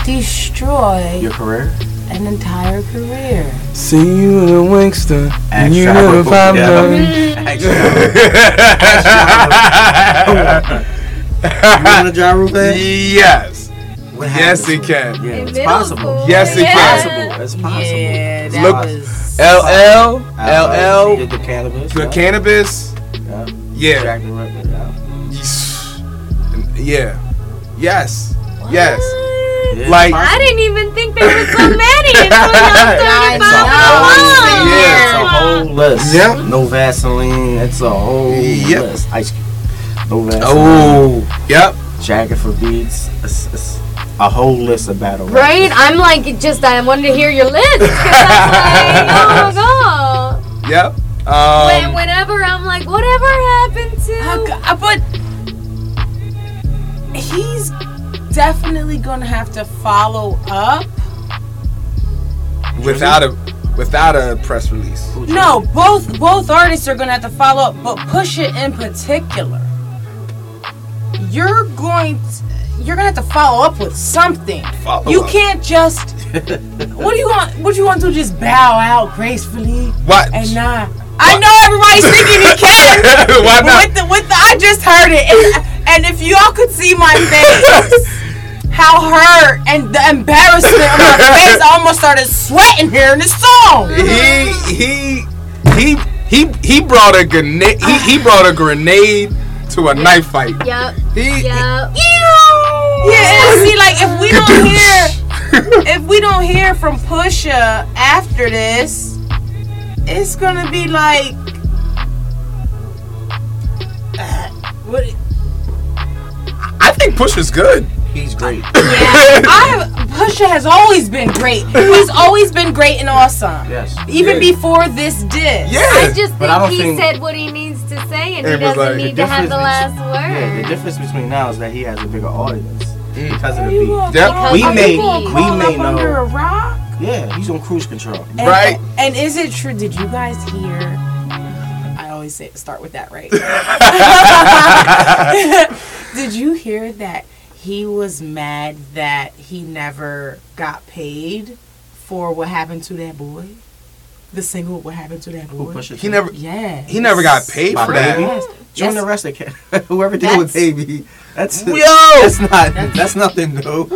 destroy Your career? an entire career? See you in a Winkster Ask you Travis never found Barker. You want a Ja Rule? Yes. What Yes, happened it to can. Yeah, In it's middle possible. Yes, it Yeah. can. Possible. It's possible. Yeah, that Look, was. LL, LL, did the Canibus. the yeah. Canibus. Yeah. Yeah. Record, yeah. Yeah. Yes. Yes. Yeah, Like- I didn't even think there were so many until y'all I started know. Yeah. It's a whole list. Yeah. No Vaseline. It's a whole Yep. list. Ice Cube. No Vaseline. Oh. Yep. Jacket for beats. It's, it's a whole list of battle. Right? I'm like, just, I wanted to hear your list. 'cause I'm like, oh my god. Yep. when, Um. whenever I'm like, whatever happened to. G- uh, but he's definitely gonna have to follow up. Without a without a press release. No, both both artists are gonna have to follow up, but Pusha in particular. You're going to, you're gonna have to follow up with something. Follow you up. can't just. what do you want? What do you want to? Just bow out gracefully What? and not. I know everybody's thinking he can. Why not? with the with the, I just heard it, and, and if y'all could see my face, how hurt and the embarrassment on my face, I almost started sweating hearing this song. he he he he he brought a grenade. He, he brought a grenade to a knife fight. Yep. He, Yep. Yeah, and see, like if we don't hear, if we don't hear from Pusha after this, it's gonna be like. uh, what? I think Pusha's good. He's great. Yeah, I Pusha has always been great. He's always been great and awesome. yes. Even Yeah. before this did. Yeah. I just But I think he think- said what he needs to say and he It was doesn't like- need to have the difference last Yeah, the difference between now is that he has a bigger audience because of the beat. Yep. call- We may- we may up under know- a rock. Yeah, he's on cruise control. And- Right. And is it true? Did you guys hear? I always say start with that, right? did you hear that he was mad that he never got paid for what happened to that boy? The single "What Happened to That Who Boy"? pushes He never Yeah. he never got paid My for that. baby. Yes. Join the rest of the Whoever did with baby. That's Yo, That's not. That's nothing new.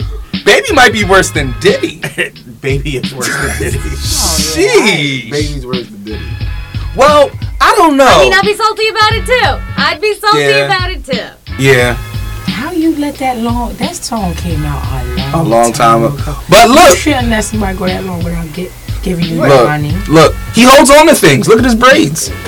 baby might be worse than Diddy. baby is worse than Diddy. Sheesh. Baby's worse than Diddy. Well, I don't know. I mean, I'd be salty about it too. I'd be salty Yeah. about it too. yeah, How you let that long? That song came out a long, a long time ago. ago. But You look, shouldn't let somebody go that long without get, giving you look, money. look. He holds on to things. Look at his braids.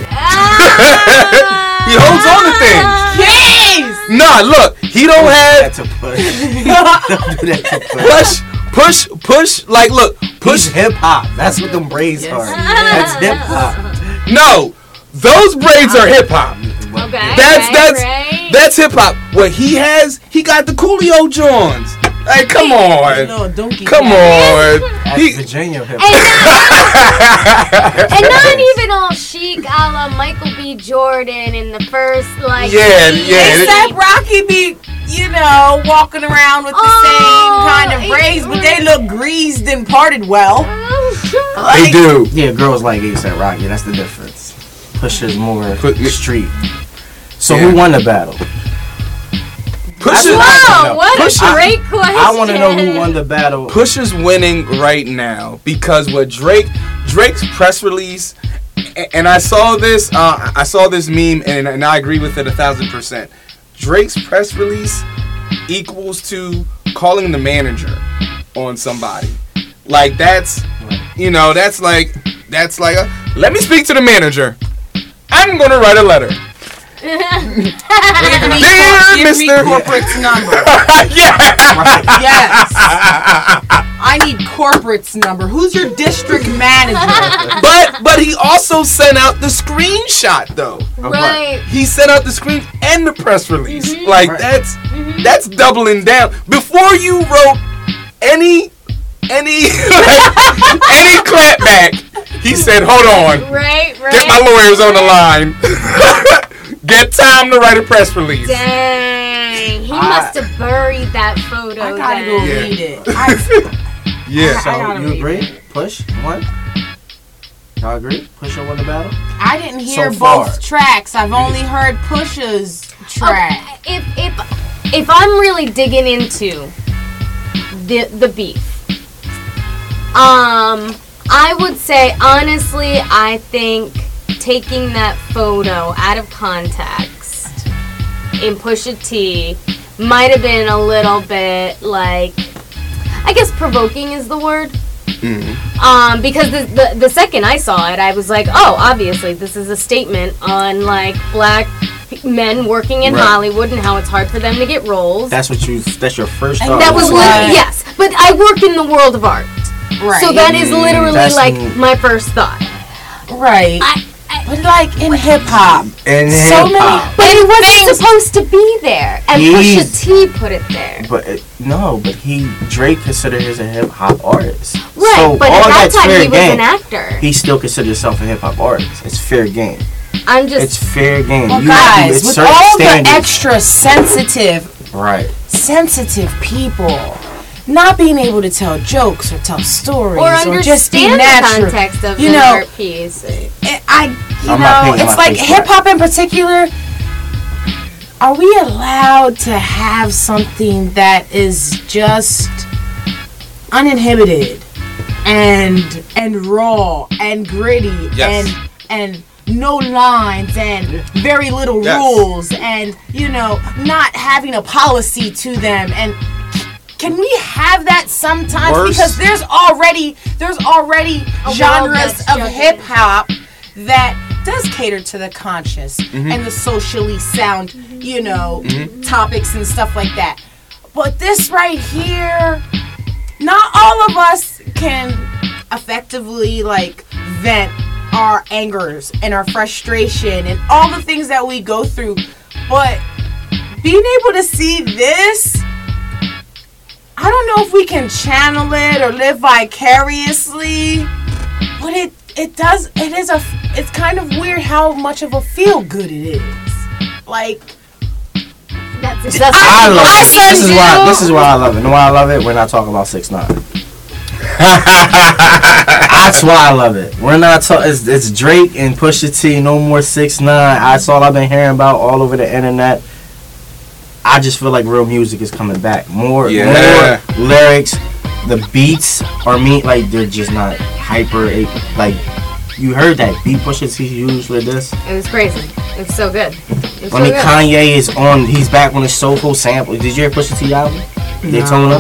He holds on to things. Yes. Nah, look. He don't have That's a push. Don't do that to push. push, push, push. Like, look, Push push. hip hop. That's what them braids Yes, are. That's hip hop. No, those braids are hip hop. Okay. That's right, that's right. that's hip hop. What he has, he got the Coolio Johns. Hey, come on, Little donkey come on. That's He, Virginia hip And hop. not, and not even all chic a la Michael B. Jordan in the first like. Yeah, yeah. Except Rocky be, you know, walking around with the Oh, same kind of it- braids, but they look greased and parted well. Oh. they do. Yeah, girls like ASAP Rocky. That's the difference. Push is more Put- street. So Yeah. who won the battle? Push it. Whoa, what Push a great question. I want to know who won the battle. Push is winning right now because what Drake Drake's press release, and I saw this. Uh, I saw this meme, and, and I agree with it a thousand percent. Drake's press release equals to calling the manager on somebody. Like that's, you know, that's like that's like a, let me speak to the manager. I'm gonna write a letter. Give me, Dear give me Mr. corporate's number. yeah. Yes. I need corporate's number. Who's your district manager? But but he also sent out the screenshot though. Right. He sent out the screen and the press release. Mm-hmm. Like Right. that's mm-hmm. that's doubling down. Before you wrote any any any clapback, he said, "Hold on, Right, right. get my lawyers on the line. get time to write a press release." Dang, he I- must have buried that photo. I gotta then. go Yeah. read it. I, Yeah. So I gotta you read agree? Push one. Y'all agree? Push won the battle. I didn't hear So far. both tracks. I've only heard Pusha's track. Okay, if if if I'm really digging into the the beef, um, I would say honestly, I think taking that photo out of context in Pusha T might have been a little bit like, I guess provoking is the word. Um, because the, the the second I saw it, I was like, oh, obviously this is a statement on like black men working in Right. Hollywood and how it's hard for them to get roles. That's what you. That's your first thought. that was Right. lit- yes, but I work in the world of art, Right. so that is literally That's like n- my first thought. right. I, I, but like in hip hop, and so hip-hop. but it wasn't supposed to be there, and He's- Pusha T put it there. But it, no, but he Drake considered his a hip hop artist. Right, so but all at that that's time fair he was game. an actor. He still considers himself a hip hop artist. It's fair game. I'm just It's fair game. well, You guys, it's with certain all standards. the extra sensitive, right. sensitive people not being able to tell jokes or tell stories or or, just be understand the natural. context of you the know, art piece. I, you I'm know, it's like hip hop in particular. Are we allowed to have something that is just uninhibited and and raw and gritty Yes. and and no lines and very little Yes. rules and you know not having a policy to them and can we have that sometimes Worse. because there's already there's already A genres of hip hop that does cater to the conscious Mm-hmm. and the socially sound, you know, topics and stuff like that. But this right here, not all of us can effectively like vent our angers and our frustration and all the things that we go through. But being able to see this I don't know if we can channel it or live vicariously, but it it does it is a it's kind of weird how much of a feel good it is. Like That's, that's I love I it. This is said why. This is why I love it. And why I love it, we're not talking about six nine. That's why I love it. We're not talking. It's, it's Drake and Pusha T. No more six nine. That's all I've been hearing about all over the internet. I just feel like real music is coming back. More, Yeah. more lyrics. The beats are me like they're just not hyper. Like you heard that beat Pusha T used with this. It was crazy. It's so good. It was I mean, so good. Kanye is on. He's back on his soulful sample. Did you hear Pusha T album? Daytona.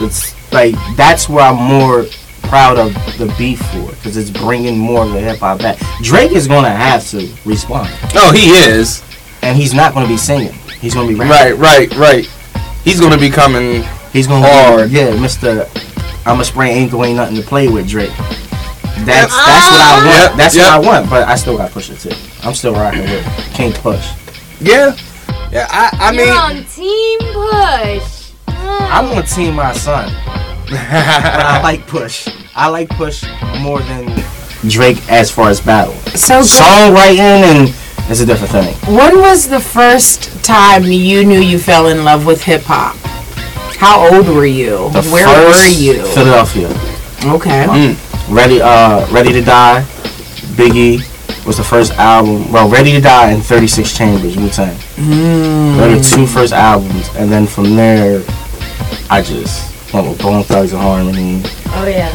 It's like that's where I'm more proud of the beef for because it's bringing more of the hip hop back. Drake is gonna have to respond, Oh, he is. and he's not gonna be singing. He's gonna be rapping. Right, right, right. He's gonna be coming. He's gonna Hard. Be, yeah, Mister. I'm a sprain ankle ain't nothing to play with Drake. That's that's what I want. Yep, that's yep. what I want. But I still got push it too. I'm still rocking with King Push. Yeah, yeah. I, I You're mean, on Team Push. Mm. I'm gonna team my son. but I like Push. I like Push more than Drake as far as battle. so go- Songwriting and it's a different thing. when was the first time you knew you fell in love with hip hop? How old were you? The Where first were you? Philadelphia. Okay. Ready uh Ready to Die, Biggie was the first album. Well, Ready to Die and 36 Chambers, Wu Tang. Mm. Those are the two first albums, and then from there, I just went with Bone Thugs and Harmony. Oh yeah.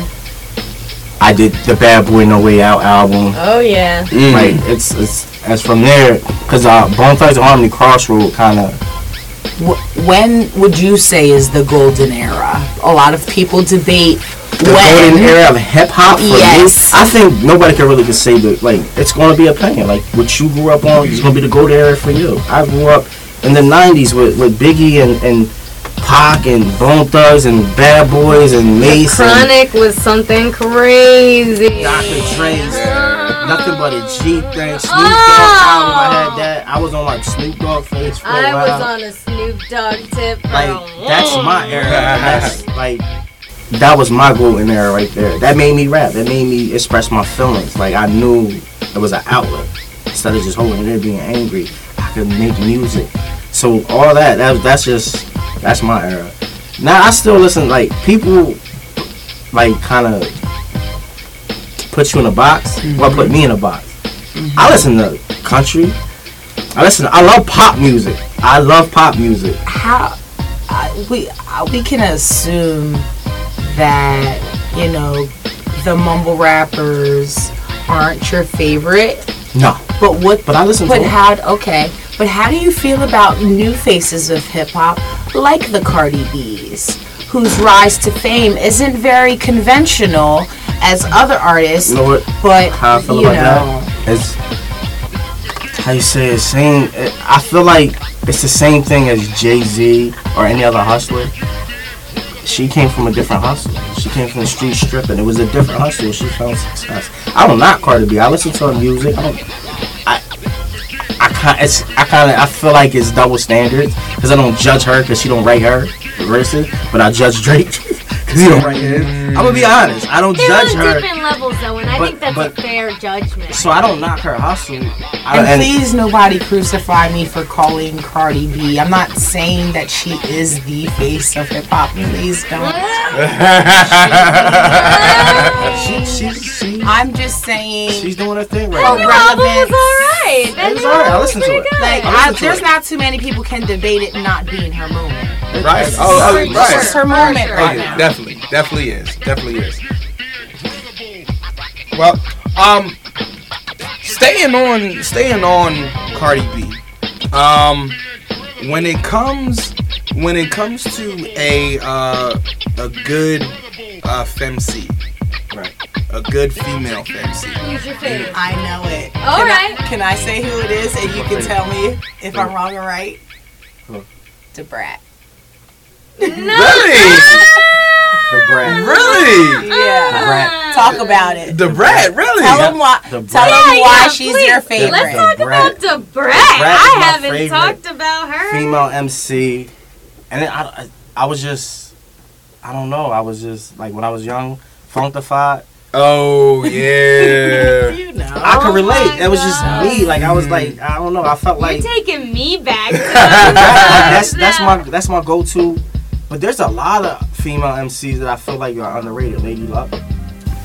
I did the Bad Boy No Way Out album. Oh yeah. mm, Like it's it's as from there, cause uh, Bone Thugs and Harmony Crossroad kind of When would you say is the golden era? A lot of people debate the when. golden era of hip hop. for me, Yes. I think nobody can really just say that. Like it's gonna be a opinion. Like what you grew up on is gonna be the golden era for you. I grew up in the '90s with, with Biggie and and Pac and Bone Thugs and Bad Boys and Mase and Chronic was something crazy. Dr. Dre's. Nothing but a G thing. Snoop Dogg Oh. album. I had that. I was on like Snoop Dogg face for a I while. I was on a Snoop Dogg tip. For like a that's my era. That's like that was my golden era right there. That made me rap. That made me express my feelings. Like I knew it was an outlet instead of just holding it and being angry. I could make music. So all that that that's just that's my era. Now I still listen. Like people like kind of put you in a box. Well, put me in a box. I listen to country. I listen. I love pop music. I love pop music. how I, we uh, we can assume that you know the mumble rappers aren't your favorite, No, but what? but I listen But them. how? Okay, but how do you feel about new faces of hip hop like the Cardi B's, whose rise to fame isn't very conventional as other artists, You know what? but How I feel you about know. that is how you say it. Same. I feel like it's the same thing as Jay Z or any other hustler. She came from a different hustle. She came from the street stripping. It was a different hustle. She found success. I don't knock Cardi B. I listen to her music. I don't. I. I kind. It's. I kind of. I feel like it's double standards because I don't judge her because she don't write her verses, but I judge Drake because he don't write his. I'm gonna be honest. I don't They're judge on her. different levels though, and I But- think that's but- a fair judgment. So I don't knock her hustle. I, And please, nobody crucify me for calling Cardi B. I'm not saying that she is the face of hip hop. Please don't. she, she, she, I'm just saying. she's doing her thing right Oh, now. Your album was relevance. alright. That It was new alright. I album was listened to pretty it. good. like, I I, to there's it. not too many people can debate it not being her moment. right. Oh, oh, It's right. her moment oh, right now. definitely, definitely definitely is, definitely is. Well, um, staying on, staying on Cardi B. Um, when it comes, when it comes to a uh, a good uh, femc, right? A good female femc. Who's your favorite? I know it. All can right. I, can I say who it is and you can tell me if I'm wrong or right? Who? Da Brat. Really, The brand. really, Yeah. Brat. Ah. Talk about it. the Brat, really. Tell them why. The Tell Brat. them Yeah, why yeah, she's please. your favorite. Let's talk Brat. about the Brat. is I haven't talked about her. Female MC, and then I, I, I was just I don't know. I was just like when I was young, Funkdafied. Oh yeah. You know. I could Oh relate. my It was just me. Like I was like I don't know. I felt like You're taking me back. To that's that's my that's my go-to. But there's a lot of female MCs that I feel like are underrated. Lady Luck,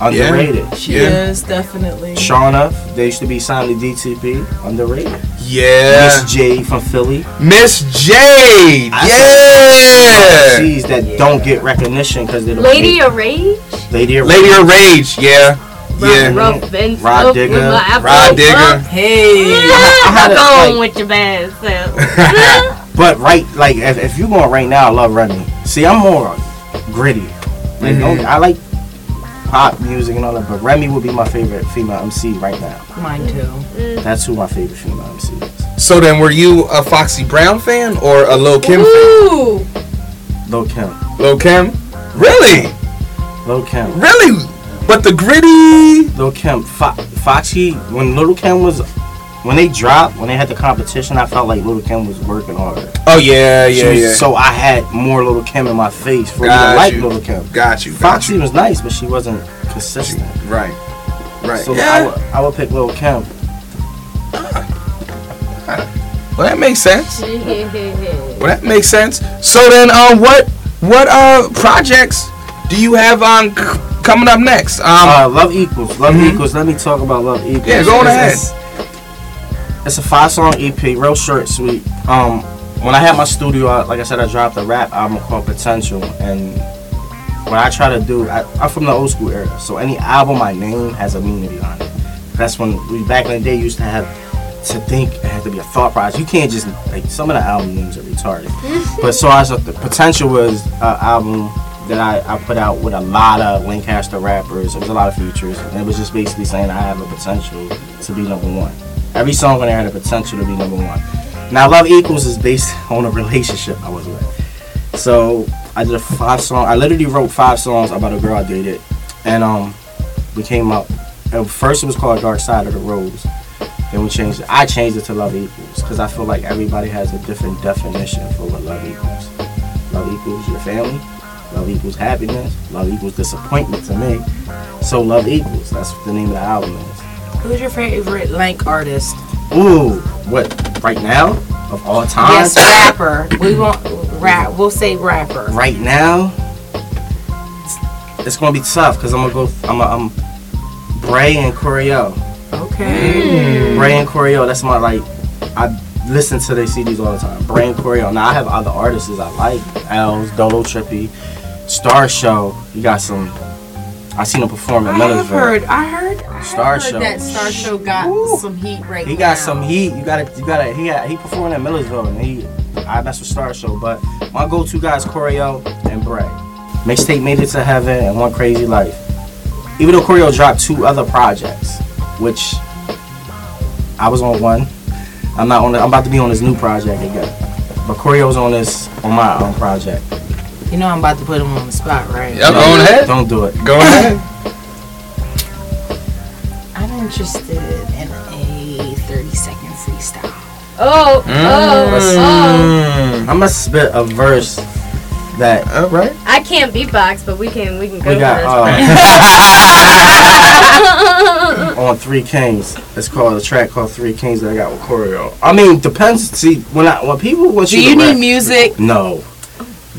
underrated. She Yeah. is definitely. Shawnna, they used to be signed to DTP, underrated. Yeah. Miss J from Philly. Miss Jade. I Yeah. MCs that don't get recognition because they're the Lady of Rage. Lady of Lady of Rage. Yeah. Yeah. Rough and Rod stuff Digger. with Rah Digga. Hey. had a- Go on like- with your bad self. But right, like if, if you going right now, I love Remy. See, I'm more gritty. Like, Mhm. don't, I like pop music and all that, but Remy would be my favorite female MC right now. Mine too. That's who my favorite female MC is. So then, were you a Foxy Brown fan or a Lil Kim fan? Ooh. Lil Kim. Lil Kim. Really? Lil Kim. Really? But the gritty. Lil Kim. Fo- Foxy, when Lil Kim was, when they dropped, when they had the competition, I felt like Lil Kim was working harder. Oh yeah, yeah, was- yeah. So I had more Lil Kim in my face for me Got to like you. Lil Kim. got you. Got Foxy you. was nice, but she wasn't consistent. Right. Right. So I, yeah. would, I would pick Lil Kim. Well, that makes sense. Well, that makes sense. So then, um, what what uh projects do you have on c- coming up next? Um, Uh, Love Equals. Love Mhm. Equals. Let me talk about Love Equals. Yeah, go on ahead. It's, it's a five song EP, real short, sweet. Um, when I had my studio, out, like I said, I dropped a rap album called Potential, and what I try to do, I, I'm from the old school era, so any album I name has a meaning behind it. That's when we back in the day used to have to think it had to be a thought process. You can't just like some of the album names are retarded. but so as the potential was an album that I, I put out with a lot of Lancaster rappers. It was a lot of features. And it was just basically saying I have a potential to be number one. Every song on there had a potential to be number one. Now Love Equals is based on a relationship I was with. So I did a five song I literally wrote five songs about a girl I dated. And um we came up at first it was called Dark Side of the Rose. Then we changed it. I changed it to Love Equals because I feel like everybody has a different definition for what love equals. Love equals your family. Love equals happiness. Love equals disappointment to me. So love equals. That's what the name of the album is. Who's your favorite Lank artist? Ooh, what? Right now? Of all time? Yes, rapper. We want rap. We'll say rapper. Right now? It's, it's gonna be tough because I'm gonna go. I'm. A, I'm Bray and Corio. Okay. Hmm. Bray and Corio. That's my like. I listen to their CDs all the time. Bray and Corio. Now I have other artists I like. Els, Dolo Trippy, Star Show. You got some. I seen him perform in Millersville. I have heard. I heard. I Star heard Show. that Star Show got Woo. some heat right He now. got some heat. You gotta, you gotta. He got, he performed in Millersville, and he, I mess with Star Show. But my go-to guys, Corio and Bray. Mixtape made it to heaven and One Crazy Life. Even though Corio dropped two other projects, which I was on one. I'm not on. The, I'm about to be on this new project again. But Corio's on this on my own project. You know I'm about to put him on the spot, right? Yep, go on ahead. Don't do it. Go ahead. I'm interested in a 30 second freestyle. Oh, oh, oh. Mm. I'm gonna spit a verse that All right. I can't beatbox, but we can we can go we got. for Uh, on Three Kings. It's called a track called Three Kings that I got with Corio. I mean, depends. See, when I when people want Do you, you need rap- music? No,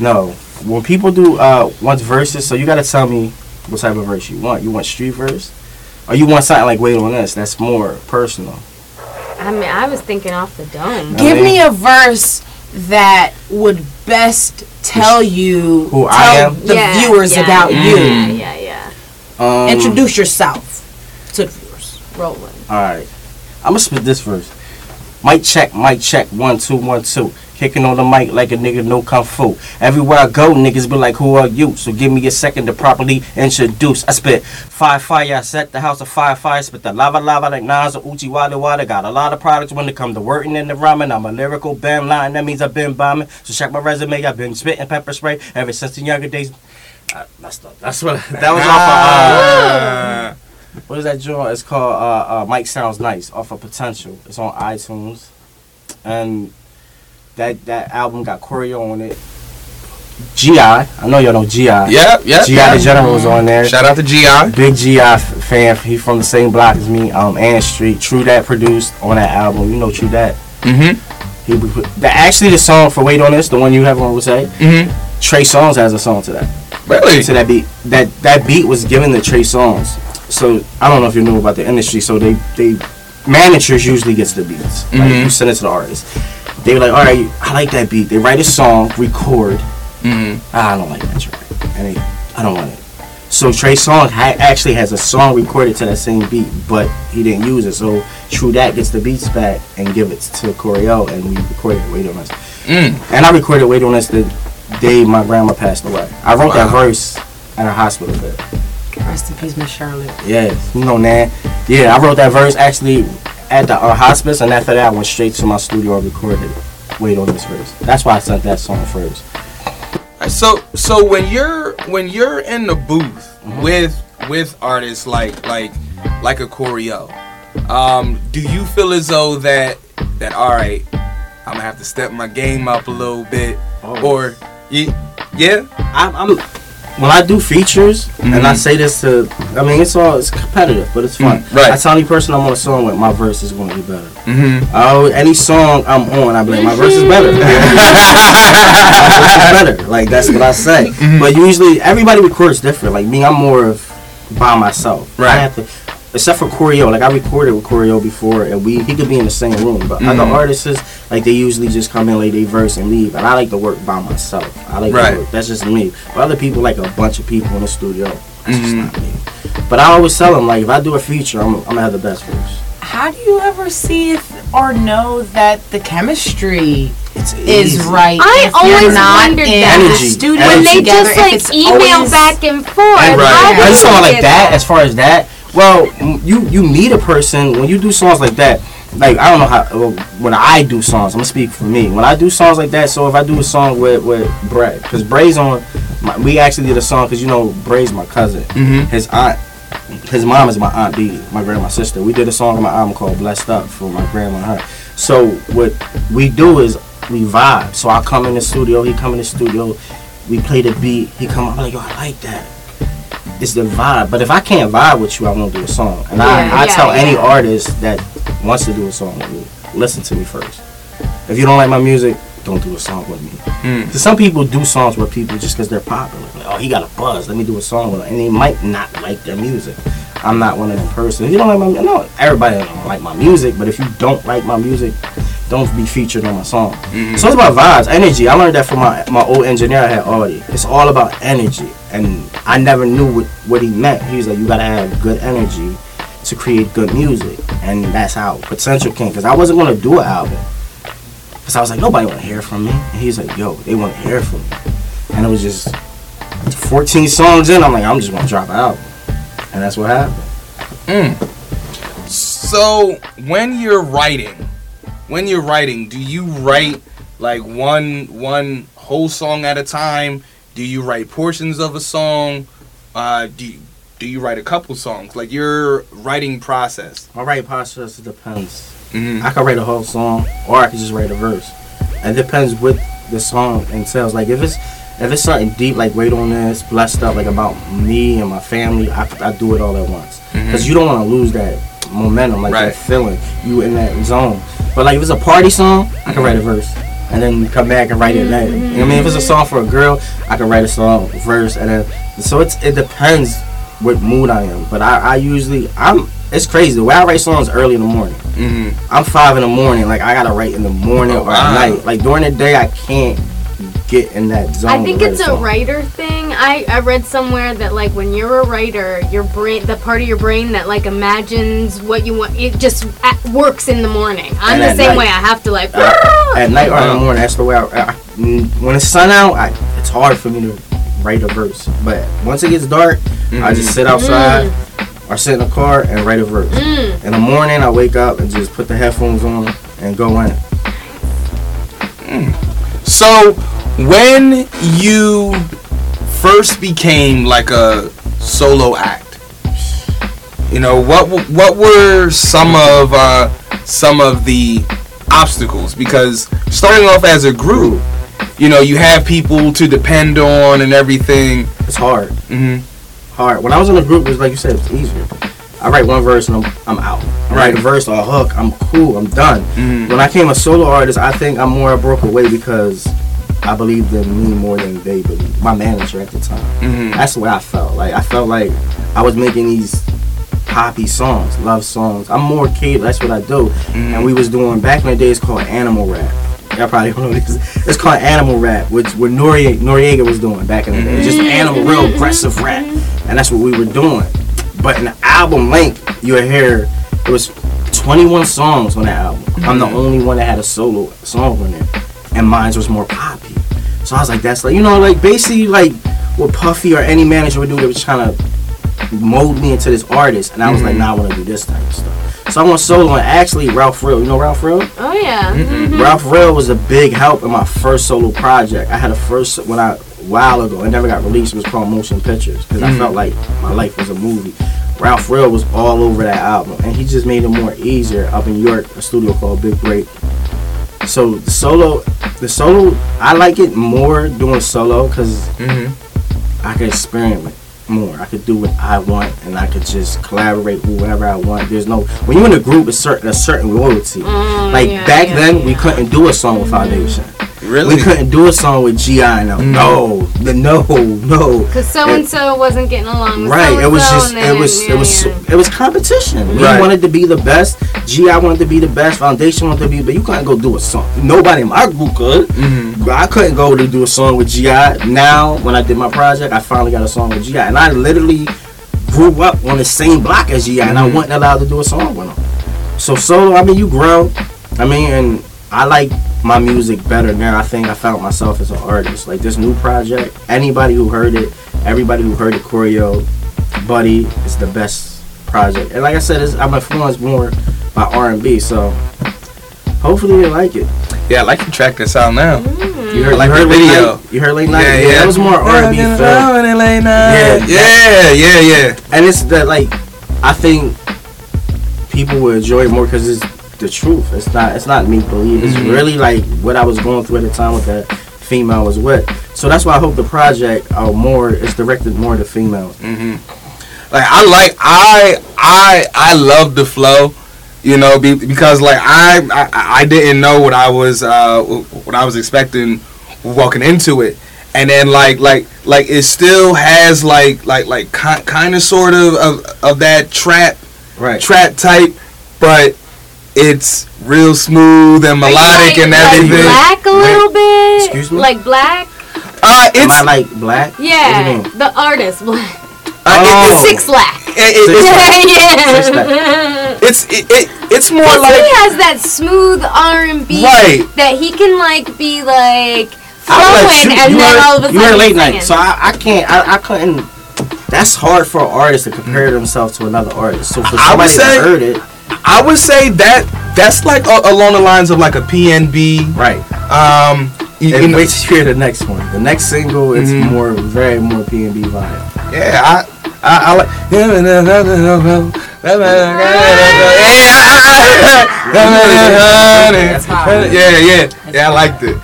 no. When people do uh once verses, so you gotta tell me what type of verse you want. You want street verse, or you want something like Wait on Us"? That's more personal. I mean, I was thinking off the dome. Give mean- me a verse that would best tell you Who tell I am? the Yeah, viewers yeah, about yeah, you. Yeah, yeah, yeah. Um, Introduce yourself to the viewers. Rolling. All right, I'm gonna spit this verse. Mic check, mic check, one two one two. Kicking on the mic like a nigga no kung fu. Everywhere I go, niggas be like, "Who are you?" So give me a second to properly introduce. I spit fire, fire. I set the house of fire, fire. Spit the lava, lava like Nas or Uchi Wada Wada. Got a lot of products when it come to working and the rhyming. I'm a lyrical bam line. That means I've been bombing. So check my resume. I've been spitting pepper spray ever since the younger days. Uh, that's the, that's what that was off of. Uh, what is that joint? It's called uh, uh, Mike Sounds Nice off of Potential. It's on iTunes, and that that album got Corio on it. GI. I know y'all know GI. Yeah, yeah. GI yeah. the General was on there. Shout out to GI. Big GI fan. He from the same block as me. Um, Ann Street. True that produced on that album. You know True that. Mm-hmm. He put- the actually the song for Wait on This, the one you have on would say. Mm-hmm. Trey Songz has a song to that. Really? To that beat. That that beat was given to Trey Songz. So I don't know if you knew about the industry. So they they managers usually gets the beats. Like Mhm. you send it to the artist. They were like, all right, I like that beat. They write a song, record. Mm-hmm. Ah, I don't like that track. And they, I don't want it. So Trey Songz ha- actually has a song recorded to that same beat, but he didn't use it. So True That gets the beats back and give it to Corio, and we recorded Wait on Us. Mm. And I recorded Wait on Us the day my grandma passed away. I wrote that verse at a hospital bed. Rest in peace, Miss Charlotte. Yeah, you know, Nan. Yeah, I wrote that verse actually at the uh, hospice, and after that, I went straight to my studio and recorded Wait on This verse. That's why I sent that song first. So so when you're when you're in the booth with with artists like like like a Corio, um, do you feel as though that that all right, I'm gonna have to step my game up a little bit, Oh. or you, yeah, I'm, I'm when I do features, and I Mhm. say this to, I mean, it's all it's competitive, but it's fun. Mm, right. I tell any person I'm on a song with, my verse is going to be better. mm-hmm. Oh, any song I'm on, I be like, my verse is better. my verse is better. Like that's what I say. Mm-hmm. But usually, everybody records different. Like me, I'm more of by myself. I Right. have to, except for Corio. Like I recorded with Corio before, and we he could be in the same room. But other Mhm. artists, like they usually just come in, like they verse and leave. And I like to work by myself. I like Right. to work. That's just me. But other people like a bunch of people in the studio. That's just Mhm. not me. But I always tell them like if I do a feature, I'm, I'm gonna have the best verse. How do you ever see if or know that the chemistry It's is right? I if you're always not wondered in that. the Energy. studio when they together, just like email back and forth. Right. How I do I you just talking like get that. As far as that, well, you you meet a person when you do songs like that. Like I don't know how when I do songs. I'm gonna speak for me. When I do songs like that, so if I do a song with with Bray, because Bray's on, my, we actually did a song because you know Bray's my cousin. Mhm. His aunt, his mom is my aunt B, my grandma's sister. We did a song on my album called Blessed Up for my grandma and her. So what we do is we vibe. So I come in the studio, he come in the studio, we play the beat, he come up I'm like, yo, I like that it's the vibe. But if I can't vibe with you, I won't do a song. And Yeah, I, I yeah, tell any artist that wants to do a song with me, listen to me first. If you don't like my music, don't do a song with me. Mm. Cause some people do songs with people just because they're popular. Like, oh, he got a buzz. Let me do a song with him, and they might not like their music. I'm not one of them person. If you don't like my, no, everybody don't like my music. But if you don't like my music, don't be featured on my song. Mm-hmm. So it's about vibes, energy. I learned that from my, my old engineer I had, Audie. It's all about energy. And I never knew what, what he meant. He was like, you gotta have good energy to create good music. And that's how Potential came. Because I wasn't gonna do an album. Because I was like, nobody wanna hear from me. And he's like, yo, they wanna hear from me. And it was just 14 songs in, I'm like, I'm just gonna drop an album. And that's what happened. So when you're writing, when you're writing, do you write like one one whole song at a time? Do you write portions of a song? Uh, do you, do you write a couple songs? Like your writing process. My writing process depends. Mm-hmm. I can write a whole song, or I can just write a verse. It depends what the song entails. Like if it's if it's something deep, like wait on this, blessed up, like about me and my family, I, I do it all at once. Because you don't want to lose that momentum, like Right. that feeling, you in that zone. But like if it's a party song, I can write a verse. And then come back and write it. That, you know I mean, if it's a song for a girl, I can write a song verse, and then so it's it depends what mood I am. But I, I usually I'm it's crazy the way I write songs early in the morning. Mm-hmm. I'm five in the morning. Like I gotta write in the morning Oh, or wow. at night. Like during the day, I can't get in that zone. I think it's a song. writer thing. I, I read somewhere that like when you're a writer, your brain, the part of your brain that like imagines what you want, it just at, works in the morning. I'm And the same night. way. I have to like. At night or in the morning. That's the way I. I mm, when it's sun out, I, it's hard for me to write a verse. But once it gets dark, I just sit outside or sit in the car and write a verse. Mm. In the morning, I wake up and just put the headphones on and go in. So when you first became like a solo act, you know what what were some of uh, some of the obstacles? Because starting off as a group, you know you have people to depend on and everything. It's hard. hmm Hard. When I was in a group, it was like you said, it's easier. I write one verse and I'm, I'm out. I write a verse or a hook, I'm cool, I'm done. Mhm. When I came a solo artist, I think I'm more broke away because I believed in me more than they believed. My manager at the time. hmm That's the way I felt. Like I felt like I was making these poppy songs, love songs. I'm more kid. That's what I do. And mm-hmm. we was doing back in the day. It's called animal rap. Y'all probably don't know this. It's called animal rap, which what Noreaga, Noreaga was doing back in the day. Just mm-hmm. animal, real aggressive rap, and that's what we were doing. But in the album length, you'll hear it was 21 songs on that album. I'm the mm-hmm. only one that had a solo song on it, and mine was more poppy. So I was like, that's like you know, like basically like what Puffy or any manager would do. They was trying to mold me into this artist, and I was like, mm-hmm. nah, I want to do this type of stuff. So I went solo, and actually Ralph Real, you know Ralph Real? Oh yeah. Mhm. Ralph Real was a big help in my first solo project. I had a first when I a while ago. It never got released. It was called Motion Pictures because I mm-hmm. felt like my life was a movie. Ralph Real was all over that album, and he just made it more easier up in York, a studio called Big Break. So the solo, the solo, I like it more doing solo because hmm I could experiment more. I could do what I want, and I could just collaborate with whoever I want. There's no when you're in a group, it's certain a certain loyalty. Mm, like yeah, back yeah, then, we couldn't do a song with Foundation. Really? We couldn't do a song with Gi. No, no, the no, no. Cause so and so wasn't getting along with Right. It was just and it was yeah, it was yeah. it was competition. We Right. wanted to be the best. Gi wanted to be the best. Foundation wanted to be, but you couldn't go do a song. Nobody in my group could. hmm But I couldn't go to do a song with Gi. Now, when I did my project, I finally got a song with Gi, and I literally grew up on the same block as Gi, and I Mhm. wasn't allowed to do a song with him. So solo, I mean, you grow. I mean, and I like my music better now. I think I found myself as an artist. Like this new project, anybody who heard it, everybody who heard it, Corio, Buddy, it's the best project. And like I said, it's, I'm influenced more by R&B, so hopefully you like it. Yeah, I like you track this out now. You heard, like you heard the video. Night? You heard late night? Yeah, Yeah, yeah. That was more R&B feel. Yeah, yeah, yeah, yeah. And it's that like, I think people will enjoy it more because it's the truth. It's not. It's not me believe. It's Mhm. really like what I was going through at the time with that female I was with. So that's why I hope the project are more. is directed more to females. hmm Like I like I I I love the flow, you know, be, because like I, I I didn't know what I was uh what I was expecting walking into it, and then like like like it still has like like like ki- kind of sort of, of of that trap Right. trap type, but it's real smooth and melodic like- and like everything. black a little bit. Excuse me? Like black. Uh, Am I like black? What do you Yeah. mean? The artist black. uh, it- Oh. Six black. it- it- it's, yeah. it's it, it, it's more like he has that smooth R and B Right. that he can like be like I was like, flowing, and you then heard- all of a you sudden heard late he's night, so I, I can't. I, I couldn't. That's hard for an artist to compare themselves to another artist. So for I would somebody say- that heard it, I would say that that's like a, along the lines of like a PNB. right? Um, you, you And know, wait to hear the next one. The next single is Mhm. more, very more PNB vibe. yeah, I, I, I like. That's hot. Yeah, yeah, yeah. I liked it.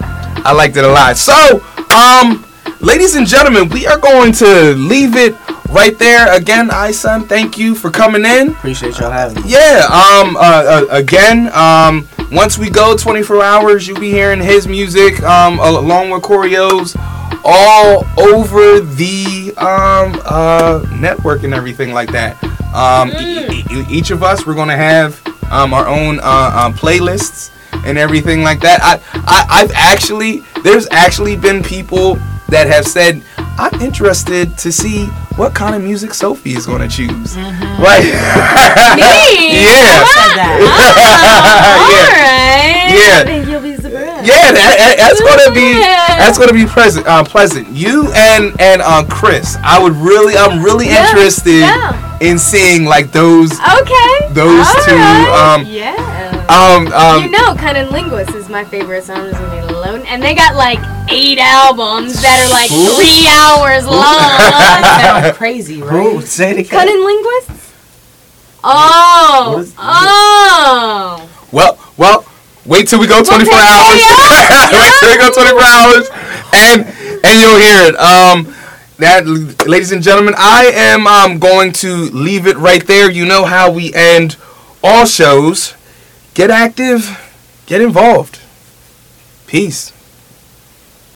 I liked it a lot. So, um, ladies and gentlemen, we are going to leave it right there. Again, iSun, thank you for coming in. Appreciate y'all having me. Yeah. Um. Uh, uh, again. Um. Once we go 24 hours, you'll be hearing his music. Um. Along with Corio's, all over the um uh network and everything like that. Um. e- e- each of us, we're gonna have um our own uh, uh playlists and everything like that. I, I I've actually there's actually been people that have said I'm interested to see what kind of music Sophie is going to choose. Right. Me? yeah. Said that. yeah. All right. Yeah. I think you'll be surprised. Yeah, that, that- that's gonna be that's gonna be pleasant. Uh, pleasant. You and and uh, Chris, I would really, I'm really Yeah, interested yeah. in seeing like those. Okay. Those All two, right. um, yeah. Um, um, you know, CunninLynguist is my favorite song. Is gonna be alone, and they got like eight albums that are like three hours long. Sound crazy, right? Who say it again? CunninLynguists. Oh. What is- oh. well, well, wait till we go 24 Okay, hours. yeah, wait till we go 24 hours. and and you'll hear it. Um, that, ladies and gentlemen, I am um, going to leave it right there. You know how we end all shows. Get active, get involved. Peace.